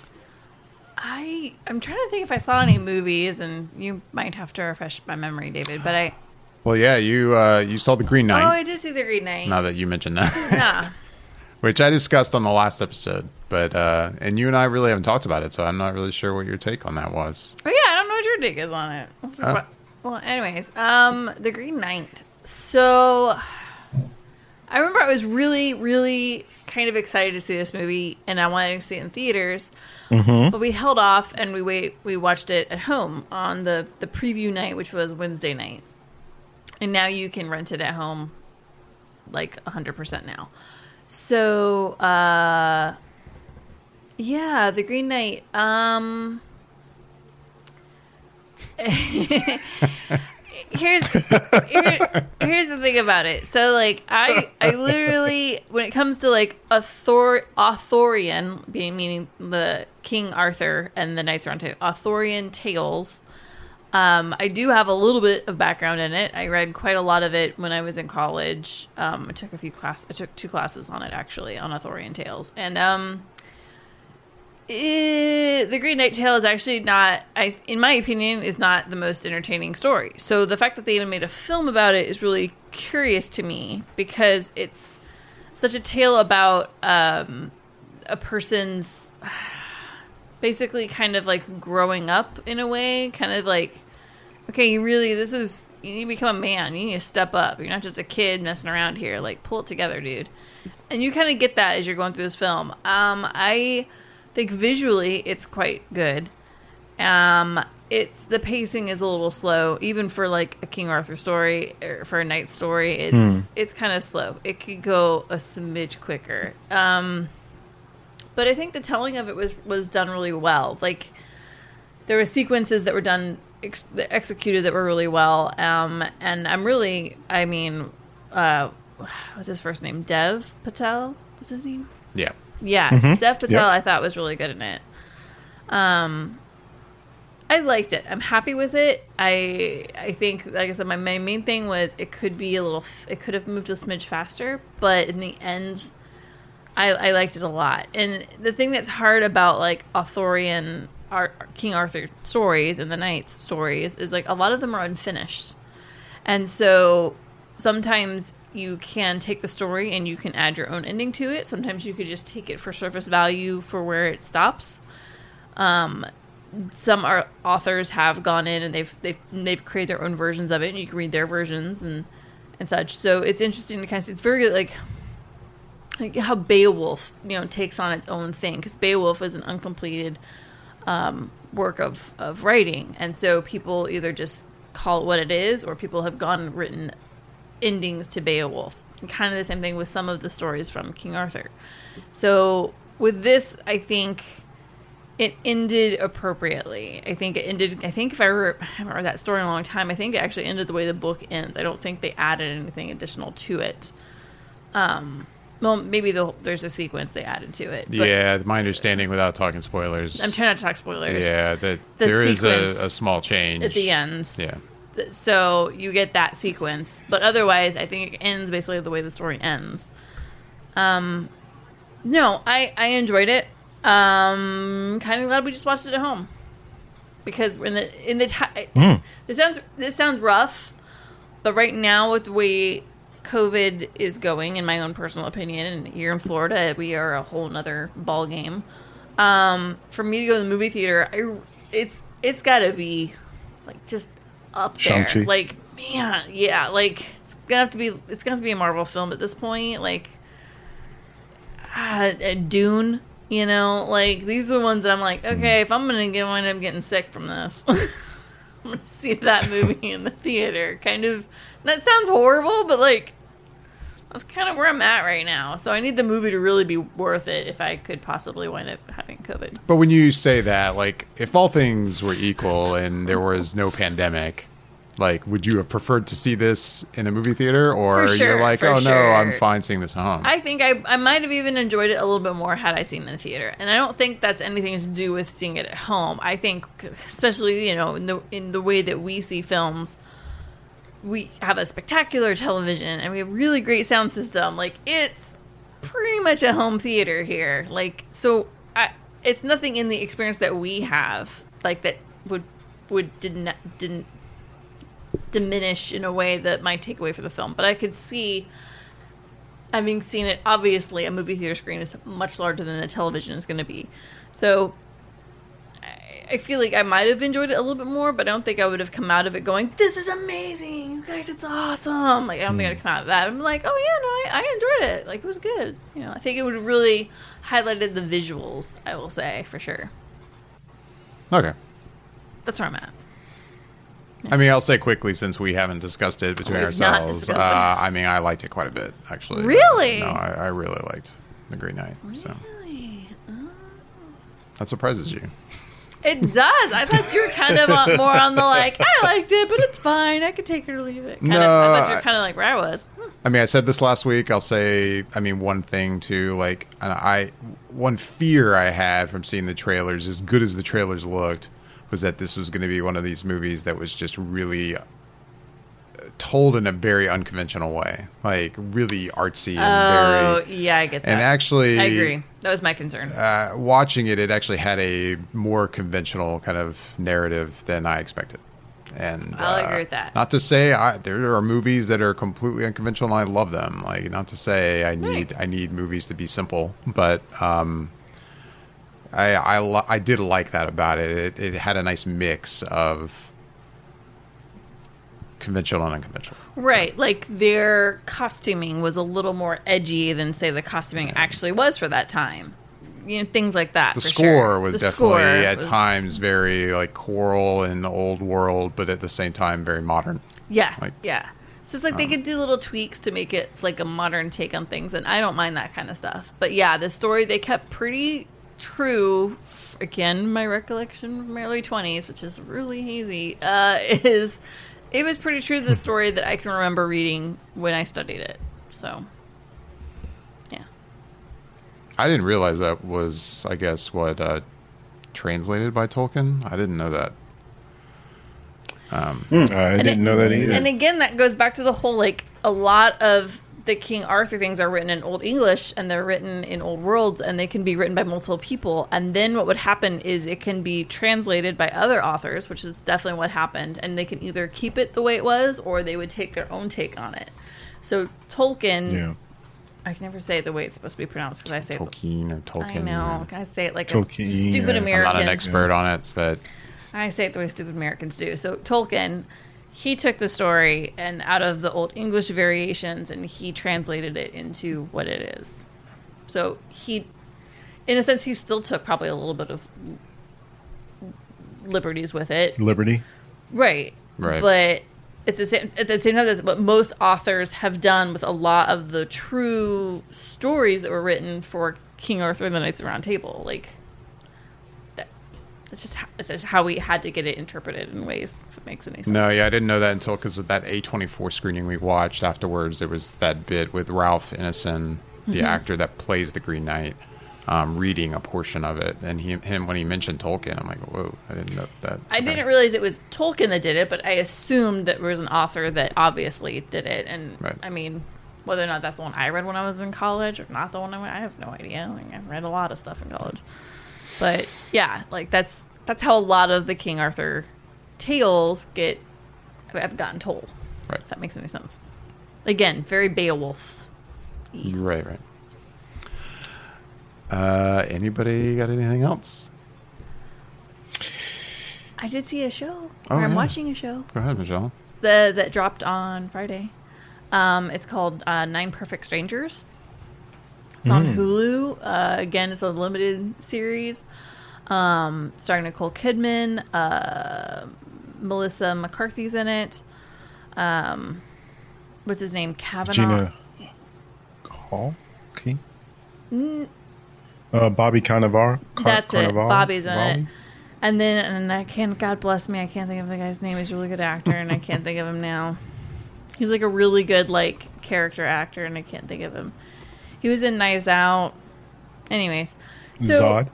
I I'm trying to think if I saw any movies, and you might have to refresh my memory, David. But I Well, yeah, you uh, you saw the Green Knight. oh, I did see the Green Knight. now that you mentioned that, yeah, (laughs) which I discussed on the last episode, but uh, and you and I really haven't talked about it, so I'm not really sure what your take on that was. Oh yeah, I don't know what your take is on it. Oh. Well, anyways, um, the Green Knight. So, I remember I was really, really kind of excited to see this movie, and I wanted to see it in theaters. But we held off, and we wait. We watched it at home on the the preview night, which was Wednesday night, and now you can rent it at home, like hundred percent now. So, uh, yeah, the Green Knight. Um, (laughs) here's here, here's the thing about it. So like I I literally when it comes to like author Arthurian being meaning the King Arthur and the Knights Round Table Arthurian tales. Um, I do have a little bit of background in it. I read quite a lot of it when I was in college. Um, I took a few class. I took two classes on it actually on Arthurian tales, and um, Eh, the Green Knight Tale is actually not, I, in my opinion, is not the most entertaining story. So the fact that they even made a film about it is really curious to me because it's such a tale about um, a person's (sighs) basically kind of like growing up in a way, kind of like, okay, you really, this is, you need to become a man. You need to step up. You're not just a kid messing around here. Like, pull it together, dude. And you kind of get that as you're going through this film. Um, I think visually it's quite good. Um, it's the pacing is a little slow, even for like a King Arthur story or for a knight story. It's it's kind of slow. It could go a smidge quicker. Um, but I think the telling of it was was done really well. Like there were sequences that were done ex- executed that were really well. Um, and I'm really, I mean, uh, what's his first name? Dev Patel. What's his name? Yeah, Yeah, Dev Patel. Yep. I thought was really good in it. Um, I liked it. I'm happy with it. I I think, like I said, my, my main thing was it could be a little. f- It could have moved a smidge faster, but in the end, I, I liked it a lot. And the thing that's hard about like Arthurian Ar- King Arthur stories and the knights stories is like a lot of them are unfinished, and so sometimes you can take the story and you can add your own ending to it. Sometimes you could just take it for surface value for where it stops. Um, some are, authors have gone in and they've they've they've created their own versions of it, and you can read their versions and and such. So it's interesting to kind of see. It's very like like how Beowulf, you know, takes on its own thing because Beowulf is an uncompleted um, work of of writing, and so people either just call it what it is, or people have gone and written endings to Beowulf. And kind of the same thing with some of the stories from King Arthur. So with this, I think it ended appropriately. I think it ended. I think if I, re- I haven't read that story in a long time, I think it actually ended the way the book ends. I don't think they added anything additional to it. Um, well, maybe the, there's a sequence they added to it. But yeah. My understanding, without talking spoilers, I'm trying not to talk spoilers. yeah, that The there is a, a small change At the end, Yeah, Th- so you get that sequence, but otherwise, I think it ends basically the way the story ends. Um, no, I I enjoyed it. Um, kind of glad we just watched it at home because in the in the ti- this sounds this sounds rough, but right now with the way COVID is going, in my own personal opinion, and here in Florida, we are a whole nother ball game. Um, for me to go to the movie theater, I, it's it's got to be like just up there. Shang-Chi. Like man, yeah, like it's gonna have to be. It's gonna have to be a Marvel film at this point. Like uh, uh, Dune. You know, like these are the ones that I'm like, okay, if I'm gonna get wind up getting sick from this, (laughs) I'm gonna see that movie in the theater. Kind of. That sounds horrible, but like that's kind of where I'm at right now. So I need the movie to really be worth it if I could possibly wind up having COVID. But when you say that, like, if all things were equal and there was no pandemic, like, would you have preferred to see this in a movie theater, or sure, you're like, oh no. I'm fine seeing this at home? I think I, I might have even enjoyed it a little bit more had I seen it in the theater. And I don't think that's anything to do with seeing it at home. I think, especially you know, in the in the way that we see films, we have a spectacular television and we have really great sound system. Like it's pretty much a home theater here. Like so, I, it's nothing in the experience that we have like that would would didn't didn't diminish in a way that might take away the film. But I could see having seen it, obviously, a movie theater screen is much larger than a television is going to be. So I, feel like I might have enjoyed it a little bit more, but I don't think I would have come out of it going, "This is amazing, you guys! It's awesome!" Like I don't think I'd come out of that. I'm like, "Oh yeah, no, I, I enjoyed it. Like it was good." You know, I think it would have really highlighted the visuals. I will say for sure. okay. That's where I'm at. I mean, I'll say quickly since we haven't discussed it between We've ourselves. Uh, I mean, I liked it quite a bit, actually. Really? No, I, I really liked The Green Knight. So Really? that surprises you. It does. I thought you were kind of on, more on the like, I liked it, but it's fine. I could take it or leave it. Kind No, of, I thought you were kind of like where I was. Hmm. I mean, I said this last week. I'll say, I mean, one thing too, like, and I, one fear I had from seeing the trailers, as good as the trailers looked, was that this was going to be one of these movies that was just really uh, told in a very unconventional way, like really artsy and Oh, very. yeah, I get that. And actually, I agree. That was my concern. uh, watching it, it actually had a more conventional kind of narrative than I expected. And I'll uh, agree with that. Not to say I, there are movies that are completely unconventional, and I love them. Like not to say I need I need movies to be simple, but um, I I, li- I did like that about it. it. It had a nice mix of conventional and unconventional. Right. Like their costuming was a little more edgy than, say, the costuming actually was for that time. You know, things like that. The score sure. was The definitely score at was- times very like choral and the old world, but at the same time very modern. Yeah. like- yeah. So it's like they could do little tweaks to make it it's like a modern take on things, and I don't mind that kind of stuff. But yeah, the story they kept pretty true. Again, my recollection from my early twenties, which is really hazy, uh, (laughs) is it was pretty true to the story that I can remember reading when I studied it. So, yeah. I didn't realize that was, I guess, what uh, translated by Tolkien. I didn't know that. um I didn't it- know that either. And again, that goes back to the whole like a lot of the King Arthur things are written in Old English and they're written in Old Worlds and they can be written by multiple people. And then what would happen is it can be translated by other authors, which is definitely what happened. And they can either keep it the way it was or they would take their own take on it. So Tolkien, yeah. I can never say it the way it's supposed to be pronounced because I say it. Tolkien or Tolkien. I know. I say it like Tolkien, a stupid yeah. American. I'm not an expert on it, but I say it the way stupid Americans do. So Tolkien, he took the story and out of the old English variations and he translated it into what it is. So he, in a sense, he still took probably a little bit of liberties with it, Liberty. right? Right. But at the same at the same time, that's what most authors have done with a lot of the true stories that were written for King Arthur and the Knights of the Round Table, like. that- That's just how, that's just how we had to get it interpreted in ways. Makes any sense. no, yeah, I didn't know that until because of that A24 screening we watched afterwards. There was that bit with Ralph Ineson, the Mm-hmm. actor that plays the Green Knight, um, reading a portion of it, and he him when he mentioned Tolkien, I'm like, whoa, I didn't know that. I okay. didn't realize it was Tolkien that did it, but I assumed that there was an author that obviously did it. And Right. I mean, whether or not that's the one I read when I was in college or not the one I went, I have no idea. Like, I read a lot of stuff in college, but yeah, like that's that's how a lot of the King Arthur tales get have gotten told. Right. If that makes any sense. Again, very Beowulf. Right, right. Uh, anybody got anything else? I did see a show. Oh, or I'm yeah. watching a show Go ahead, Michelle. the, that dropped on Friday. Um, it's called uh, Nine Perfect Strangers. It's on Hulu. Uh, again, it's a limited series. Um, starring Nicole Kidman. Uh, Melissa McCarthy's in it. Um, what's his name? Kavanaugh. Gina Hall? King? Uh, Bobby Cannavale? Car- That's it. Bobby's in it. And then, and I can't, God bless me, I can't think of the guy's name. He's a really good actor, and I can't think of him now. He's like a really good, like, character actor, and I can't think of him. He was in Knives Out. Anyways. So, Zod?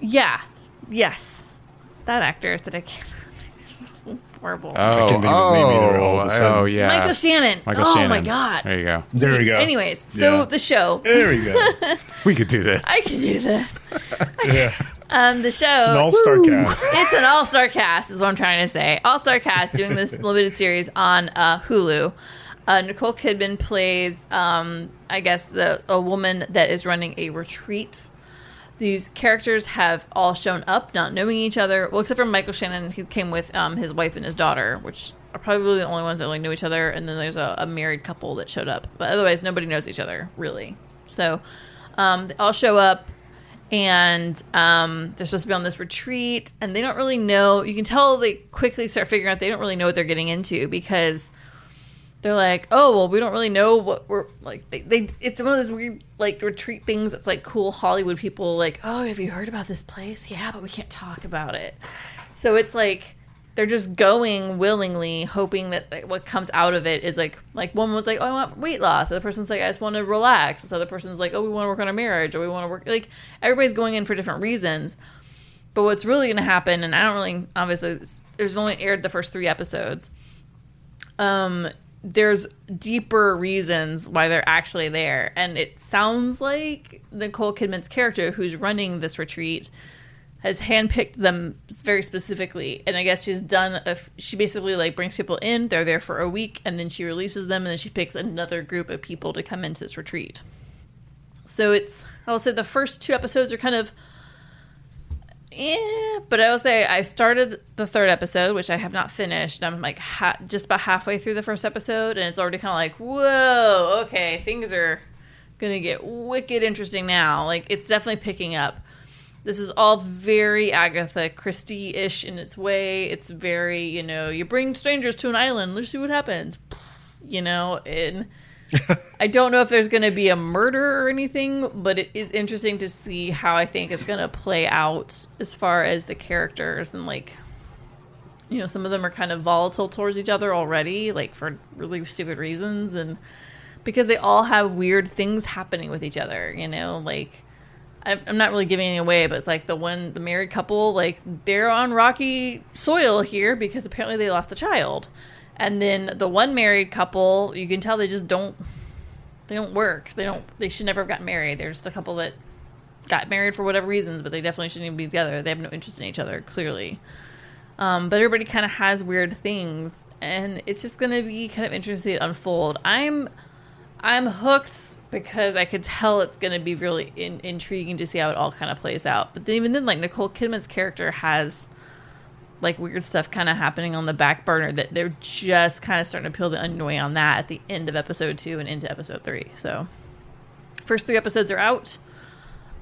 Yeah. Yes. That actor that I can't. Of a oh, sudden. oh, yeah. Michael Shannon. Michael oh, Shannon. my God. There you go. There we go. Anyways, so Yeah. the show. There we go. (laughs) We could do this. I can do this. (laughs) yeah. Um, the show. It's an all star cast. (laughs) It's an all star cast, is what I'm trying to say. All star cast doing this limited series on uh, Hulu. Uh, Nicole Kidman plays, um, I guess, the a woman that is running a retreat. These characters have all shown up, not knowing each other. Well, except for Michael Shannon, he came with um, his wife and his daughter, which are probably the only ones that only knew each other. And then there's a, a married couple that showed up, but otherwise nobody knows each other really. So um, they all show up and um, they're supposed to be on this retreat and they don't really know you can tell they quickly start figuring out they don't really know what they're getting into because they're like oh well we don't really know what we're like they, they it's one of those weird like retreat things that's like cool hollywood people like oh have you heard about this place yeah but we can't talk about it so it's like they're just going willingly, hoping that like, what comes out of it is like like one was like, oh, I want weight loss. The other person's like, I just want to relax. This other person's like, oh, we want to work on our marriage, or we want to work. Like everybody's going in for different reasons. But what's really going to happen, and I don't really obviously there's only aired the first three episodes. Um, there's deeper reasons why they're actually there, and it sounds like Nicole Kidman's character, who's running this retreat, has handpicked them very specifically. And i guess she's done a she basically like brings people in they're there for a week and then she releases them and then she picks another group of people to come into this retreat. So it's i'll say the first two episodes are kind of yeah but i will say i started the third episode which i have not finished i'm like ha- just about halfway through the first episode and it's already kind of like whoa okay things are gonna get wicked interesting now like it's definitely picking up this is all very Agatha Christie ish in its way. It's very, you know, you bring strangers to an island, let's see what happens. You know, and (laughs) I don't know if there's going to be a murder or anything, but it is interesting to see how I think it's going to play out as far as the characters and like, you know, some of them are kind of volatile towards each other already, like for really stupid reasons, and because they all have weird things happening with each other, you know, like. I'm not really giving it away, but it's like the one, the married couple, like they're on rocky soil here because apparently they lost a child. And then the one married couple, you can tell they just don't, they don't work. They don't, they should never have gotten married. They're just a couple that got married for whatever reasons, but they definitely shouldn't even be together. They have no interest in each other, clearly. Um, but everybody kind of has weird things, and it's just going to be kind of interesting to unfold. I'm, I'm hooked because I could tell it's going to be really in, intriguing to see how it all kind of plays out. But then, even then, like Nicole Kidman's character has like weird stuff kind of happening on the back burner that they're just kind of starting to peel the onion away on that at the end of episode two and into episode three. So, first three episodes are out.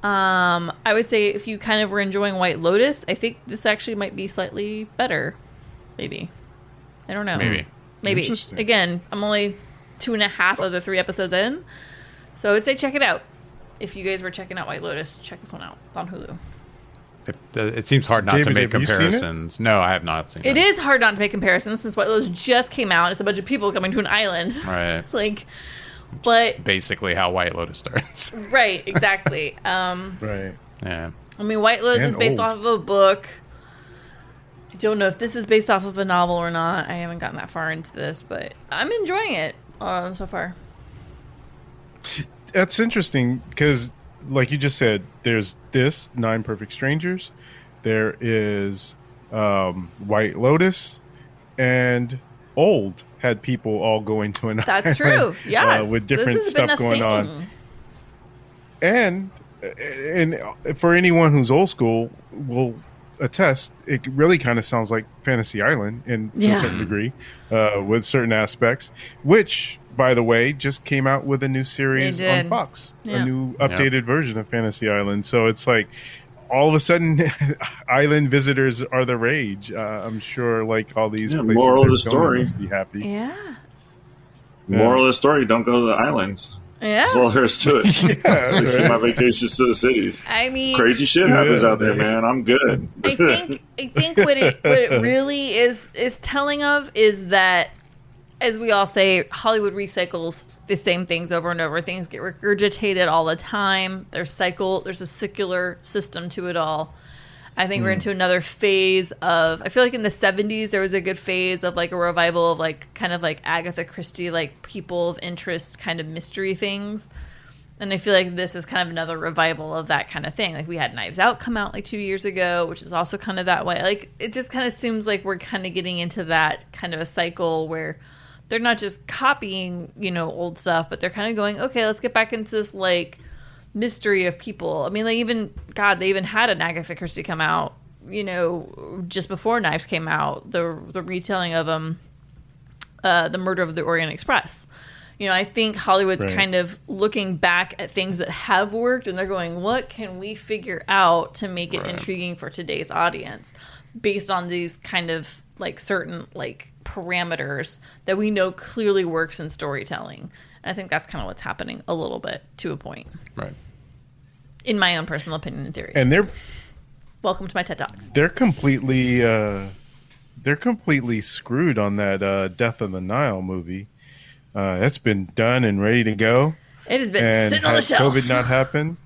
Um, I would say if you kind of were enjoying White Lotus, I think this actually might be slightly better. Maybe. I don't know. Maybe. Maybe. Again, I'm only two and a half of the three episodes in. So I would say check it out. If you guys were checking out White Lotus, check this one out It's on Hulu. It, it seems hard not to make have you seen it? comparisons. No, I have not seen it. It is hard not to make comparisons since White Lotus just came out. It's a bunch of people coming to an island. Right. (laughs) like, but Basically, how White Lotus starts. (laughs) right, exactly. um, Right. yeah. I mean, White Lotus And is based old. off of a book. I don't know if this is based off of a novel or not. I haven't gotten that far into this, but I'm enjoying it um, so far. That's interesting because, like you just said, there's this Nine Perfect Strangers, there is um, White Lotus, and old had people all going to an That's island, true. Yeah, uh, with different stuff going on. and and for anyone who's old school will attest it really kind of sounds like fantasy island in to Yeah. a certain degree uh, with certain aspects which by the way just came out with a new series on fox Yeah. a new updated version of fantasy island so it's like all of a sudden (laughs) island visitors are the rage uh, i'm sure like all these Yeah, places moral of the story. must be happy Yeah. Moral of the story: Don't go to the islands. Yeah. That's all there is to it. (laughs) Yeah, (laughs) right. my vacations to the cities. I mean, Crazy shit happens Yeah, out there, man. I'm good. I think I think what it what it (laughs) really is is telling of is that as we all say, Hollywood recycles the same things over and over. Things get regurgitated all the time. There's cycle. There's a circular system to it all. I think we're hmm. into another phase of. I feel like in the '70s there was a good phase of like a revival of like kind of like Agatha Christie, like people of interest, kind of mystery things. And I feel like this is kind of another revival of that kind of thing. Like we had Knives Out come out like two years ago, which is also kind of that way. Like it just kind of seems like we're kind of getting into that kind of a cycle where they're not just copying, you know, old stuff, but they're kind of going, okay, let's get back into this like mystery of people. I mean, like even God, they even had an Agatha Christie come out, you know, just before Knives came out. The the retelling of um, uh, the murder of the Orient Express. You know, I think Hollywood's Right. kind of looking back at things that have worked and they're going, what can we figure out to make it Right. intriguing for today's audience based on these kind of like certain like parameters that we know clearly works in storytelling. And I think that's kind of what's happening a little bit to a point, Right. In my own personal opinion and theories. and they're Welcome to my TED Talks. they're completely uh they're completely screwed on that uh death of the nile movie uh that's been done and ready to go It has been and sitting on the had shelf. covid not happened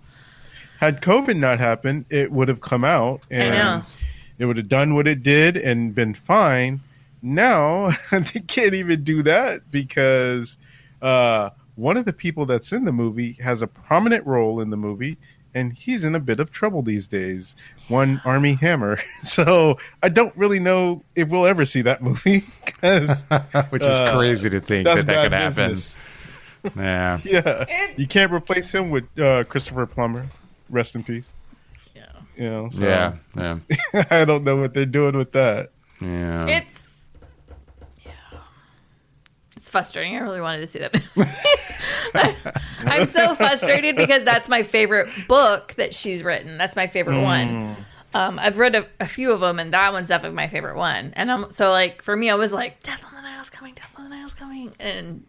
had covid not happened it would have come out and it would have done what it did and been fine now (laughs) they can't even do that because uh one of the people that's in the movie has a prominent role in the movie and he's in a bit of trouble these days one Armie Hammer (laughs) so i don't really know if we'll ever see that movie (laughs) (laughs) Which is Uh, crazy to think that that could happen. Yeah. yeah It- you can't replace him with uh, christopher plummer rest in peace Yeah. you know so Yeah. Yeah. i don't know what they're doing with that Yeah. It's yeah, it's frustrating. I really wanted to see that. (laughs) (laughs) I'm so frustrated because that's my favorite book that she's written. That's my favorite one. Um, I've read a, a few of them, and that one's definitely my favorite one. And I'm so like for me, I was like, "Death on the Nile's coming, Death on the Nile's coming," and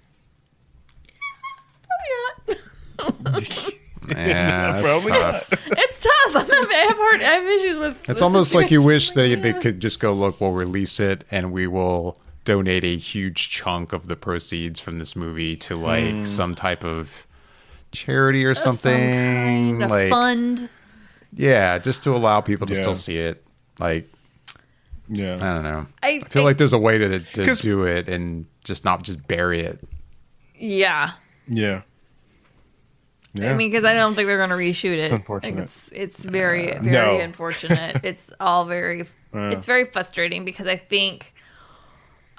yeah, probably not. (laughs) yeah. That's Probably tough. it's tough. I'm I have hard. I have issues with. It's almost like you wish they, they could just go, look, we'll release it and we will donate a huge chunk of the proceeds from this movie to like hmm. some type of charity or Of some something. kind of like, fund. yeah, just to allow people to Yeah. still see it. Like, yeah I don't know. I, I feel like there's a way to, to 'Cause- do it and just not just bury it. yeah. yeah yeah I mean, because I don't think they're going to reshoot it. It's unfortunate. Like, it's it's very uh, very no. unfortunate. It's all very Yeah. (laughs) Uh. it's very frustrating because I think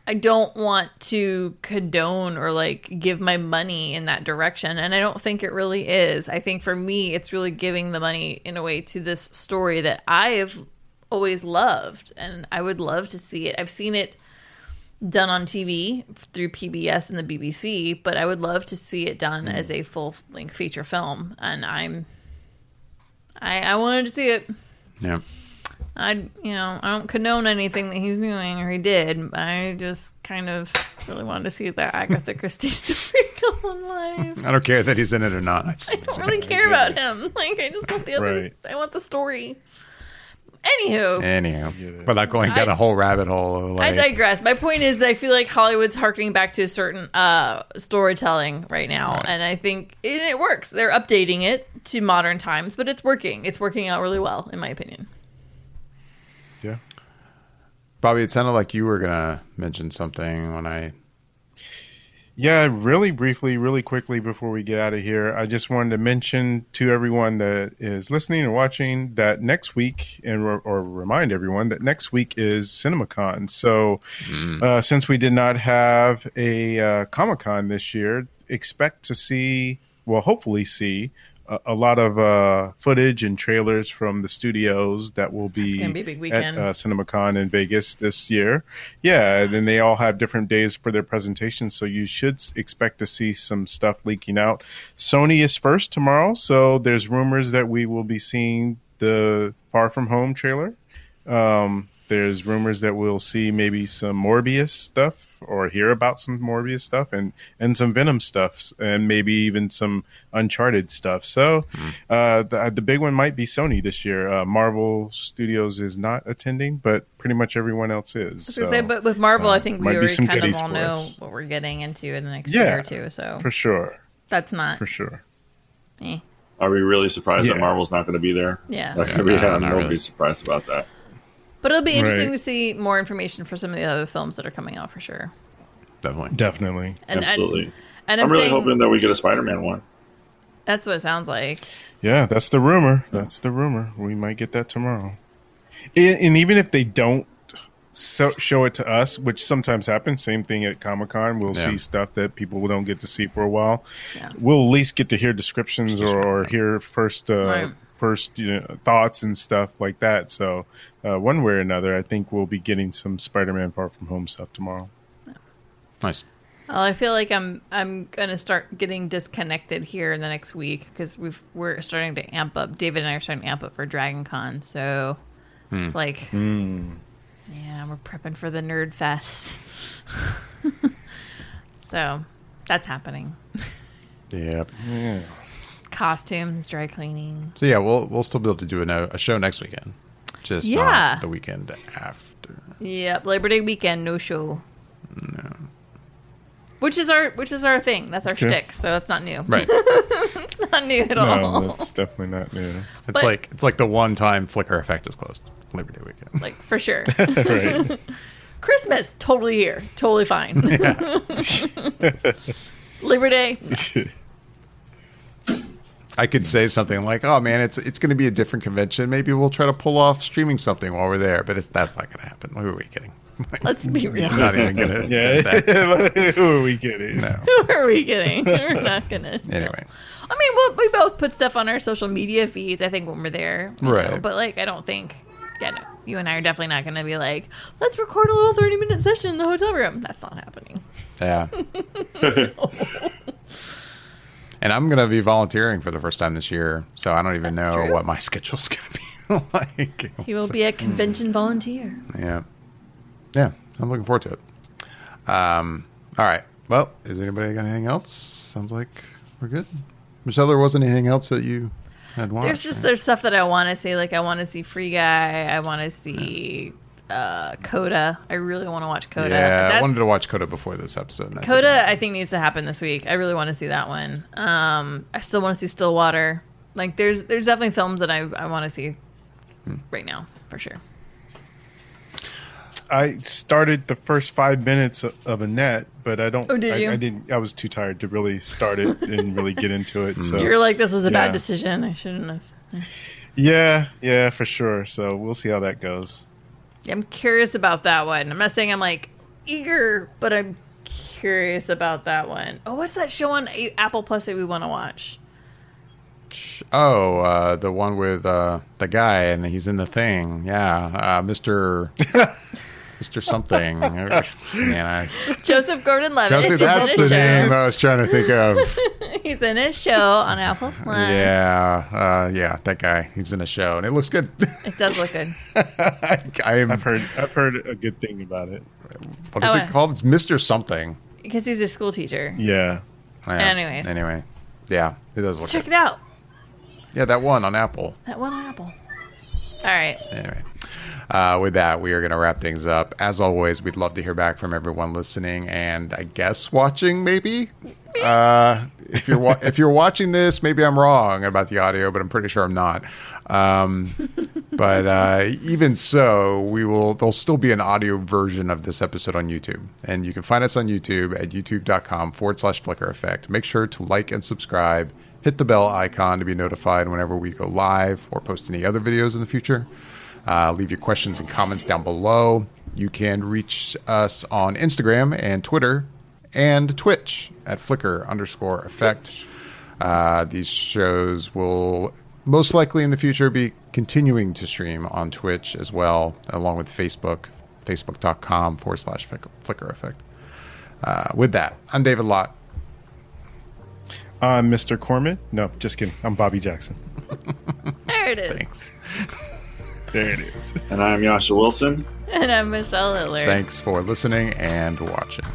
I don't want to condone or like give my money in that direction, and I don't think it really is. I think for me, it's really giving the money in a way to this story that I have always loved, and I would love to see it. I've seen it done on TV through PBS and the BBC, but I would love to see it done hmm. as a full length feature film. And I'm, I, I wanted to see it. Yeah. I, you know, I don't condone anything that he's doing or he did. I just kind of really wanted to see that Agatha (laughs) Christie story (laughs) come alive. I don't care that he's in it or not. (laughs) I just I don't really care about him. Like, I just want the other. Right. I want the story. Anywho, Anyhow, it. without going down I- a whole rabbit hole. Of I digress. My point is, I feel like Hollywood's harkening back to a certain uh, storytelling right now, Right. and I think it, it works. They're updating it to modern times, but it's working. It's working out really well, in my opinion. Bobby, it sounded like you were gonna mention something when I. Yeah, really briefly, really quickly before we get out of here, I just wanted to mention to everyone that is listening and watching that next week, and or remind everyone that next week is CinemaCon. So, uh, since we did not have a uh, Comic Con this year, expect to see, well, hopefully see. A, a lot of uh, footage and trailers from the studios that will be, be at weekend. uh, CinemaCon in Vegas this year. Yeah, and then they all have different days for their presentations, so you should expect to see some stuff leaking out. Sony is first tomorrow, so there's rumors that we will be seeing the Far From Home trailer. Um, there's rumors that we'll see maybe some Morbius stuff or hear about some Morbius stuff and, and some Venom stuff and maybe even some Uncharted stuff. So uh, the, the big one might be Sony this year. Uh, Marvel Studios is not attending, but pretty much everyone else is. So, say, but with Marvel, uh, I think we already some kind of all know us. what we're getting into in the next Yeah, year or two. So for sure, that's not. for sure. Eh. Are we really surprised Yeah. that Marvel's not going to be there? Yeah. Like, Yeah, (laughs) we no, have not nobody's really. surprised about that. But it'll be interesting Right. to see more information for some of the other films that are coming out for sure. Definitely. Definitely. And, Absolutely. And, and I'm, I'm, really saying hoping that we get a Spider-Man one. that's what it sounds like. Yeah, that's the rumor. That's the rumor. We might get that tomorrow. And, and even if they don't so, show it to us, which sometimes happens, same thing at Comic Con, we'll Yeah. see stuff that people don't get to see for a while. Yeah. We'll at least get to hear descriptions or, or hear first uh, Right. First you know, thoughts and stuff like that. So uh, one way or another, I think we'll be getting some Spider-Man Far From Home stuff tomorrow. Nice. Well, I feel like I'm I'm gonna start getting disconnected here in the next week because we've we're starting to amp up. David and I are starting to amp up for Dragon Con, so it's like, yeah, we're prepping for the Nerd Fest. (laughs) so that's happening. Yep. Yeah. Costumes, dry cleaning. So yeah, we'll we'll still be able to do a, a show next weekend, just Yeah. not the weekend after. Yep, Labor Day weekend, no show. No. Which is our which is our thing. That's our Okay. shtick. So it's not new. Right. (laughs) it's not new at all. No, that's definitely not new. It's But- like it's like the one time Flicker effect is closed. Labor Day weekend. like for sure. (laughs) right. (laughs) Christmas, totally here, totally fine. Yeah. Labor Day, no. I could say something like, "Oh man, it's it's going to be a different convention. Maybe we'll try to pull off streaming something while we're there." But it's that's not going to happen. Who are we kidding? (laughs) let's be real. Not even going to Yeah. attempt that. (laughs) Who are we kidding? No. (laughs) Who are we kidding? We're not gonna. Anyway, I mean, we'll, we both put stuff on our social media feeds. I think when we're there, Right. know, but like, I don't think. Yeah, no. You and I are definitely not going to be like, let's record a little thirty-minute session in the hotel room. That's not happening. yeah. And I'm going to be volunteering for the first time this year, so I don't even That's know true. what my (laughs) schedule's going to be (laughs) like. He will be a convention volunteer. Yeah. Yeah. I'm looking forward to it. Um, all right. Well, is anybody got anything else? Sounds like we're good. Michelle, there wasn't anything else that you had watched. There's just right? there's stuff that I want to see. Like I want to see Free Guy. I want to see uh, Coda. I really want to watch Coda. Yeah, I wanted to watch Coda before this episode. and Coda, didn't I think needs to happen this week. I really want to see that one. Um, I still want to see Stillwater. Like there's there's definitely films that I I want to see Hmm. right now for sure. I started the first five minutes of, of Annette, but I don't. Oh, did I, you? I didn't. I was too tired to really start it and really get into it. So You're like this was a bad decision. I shouldn't have. yeah, yeah, for sure. So we'll see how that goes. I'm curious about that one. I'm not saying I'm like eager, but I'm curious about that one. Oh, what's that show on Apple Plus that we want to watch? Oh, uh, the one with uh, the guy, and he's in the thing. Yeah, uh, Mister (laughs) (laughs) Mister something. (laughs) Man, I, Joseph Gordon-Levitt. Chelsea, He's in that's the show. name I was trying to think of. (laughs) He's in his show on Apple Plus. yeah, uh, yeah, that guy. He's in a show, and it looks good. (laughs) It does look good. I, I am. I've heard. I've heard a good thing about it. What is Oh, it called? It's Mister something. Because he's a school teacher. Yeah. Yeah. Anyways. Anyway, yeah, it does look Check good. it out. Yeah, that one on Apple. That one on Apple. All right. Anyway, uh, with that, we are going to wrap things up. As always, we'd love to hear back from everyone listening and I guess watching. Maybe uh, if you're wa- if you're watching this, maybe I'm wrong about the audio, but I'm pretty sure I'm not. Um, (laughs) but uh, even so, we will. There'll still be an audio version of this episode on YouTube, and you can find us on YouTube at youtube.com forward slash Flicker Effect. Make sure to like and subscribe. Hit the bell icon to be notified whenever we go live or post any other videos in the future. Uh, leave your questions and comments down below. You can reach us on Instagram and Twitter and Twitch at Flicker underscore Effect. Uh, these shows will most likely in the future be continuing to stream on Twitch as well, along with Facebook, facebook.com forward slash Flicker Effect. Uh, with that, I'm David Lott. I'm Mr. Corman. No, just kidding. I'm Bobby Jackson. There it is. Thanks. (laughs) There it is. And I'm Jascha Wilson. And I'm Michelle Hitler. Thanks for listening and watching.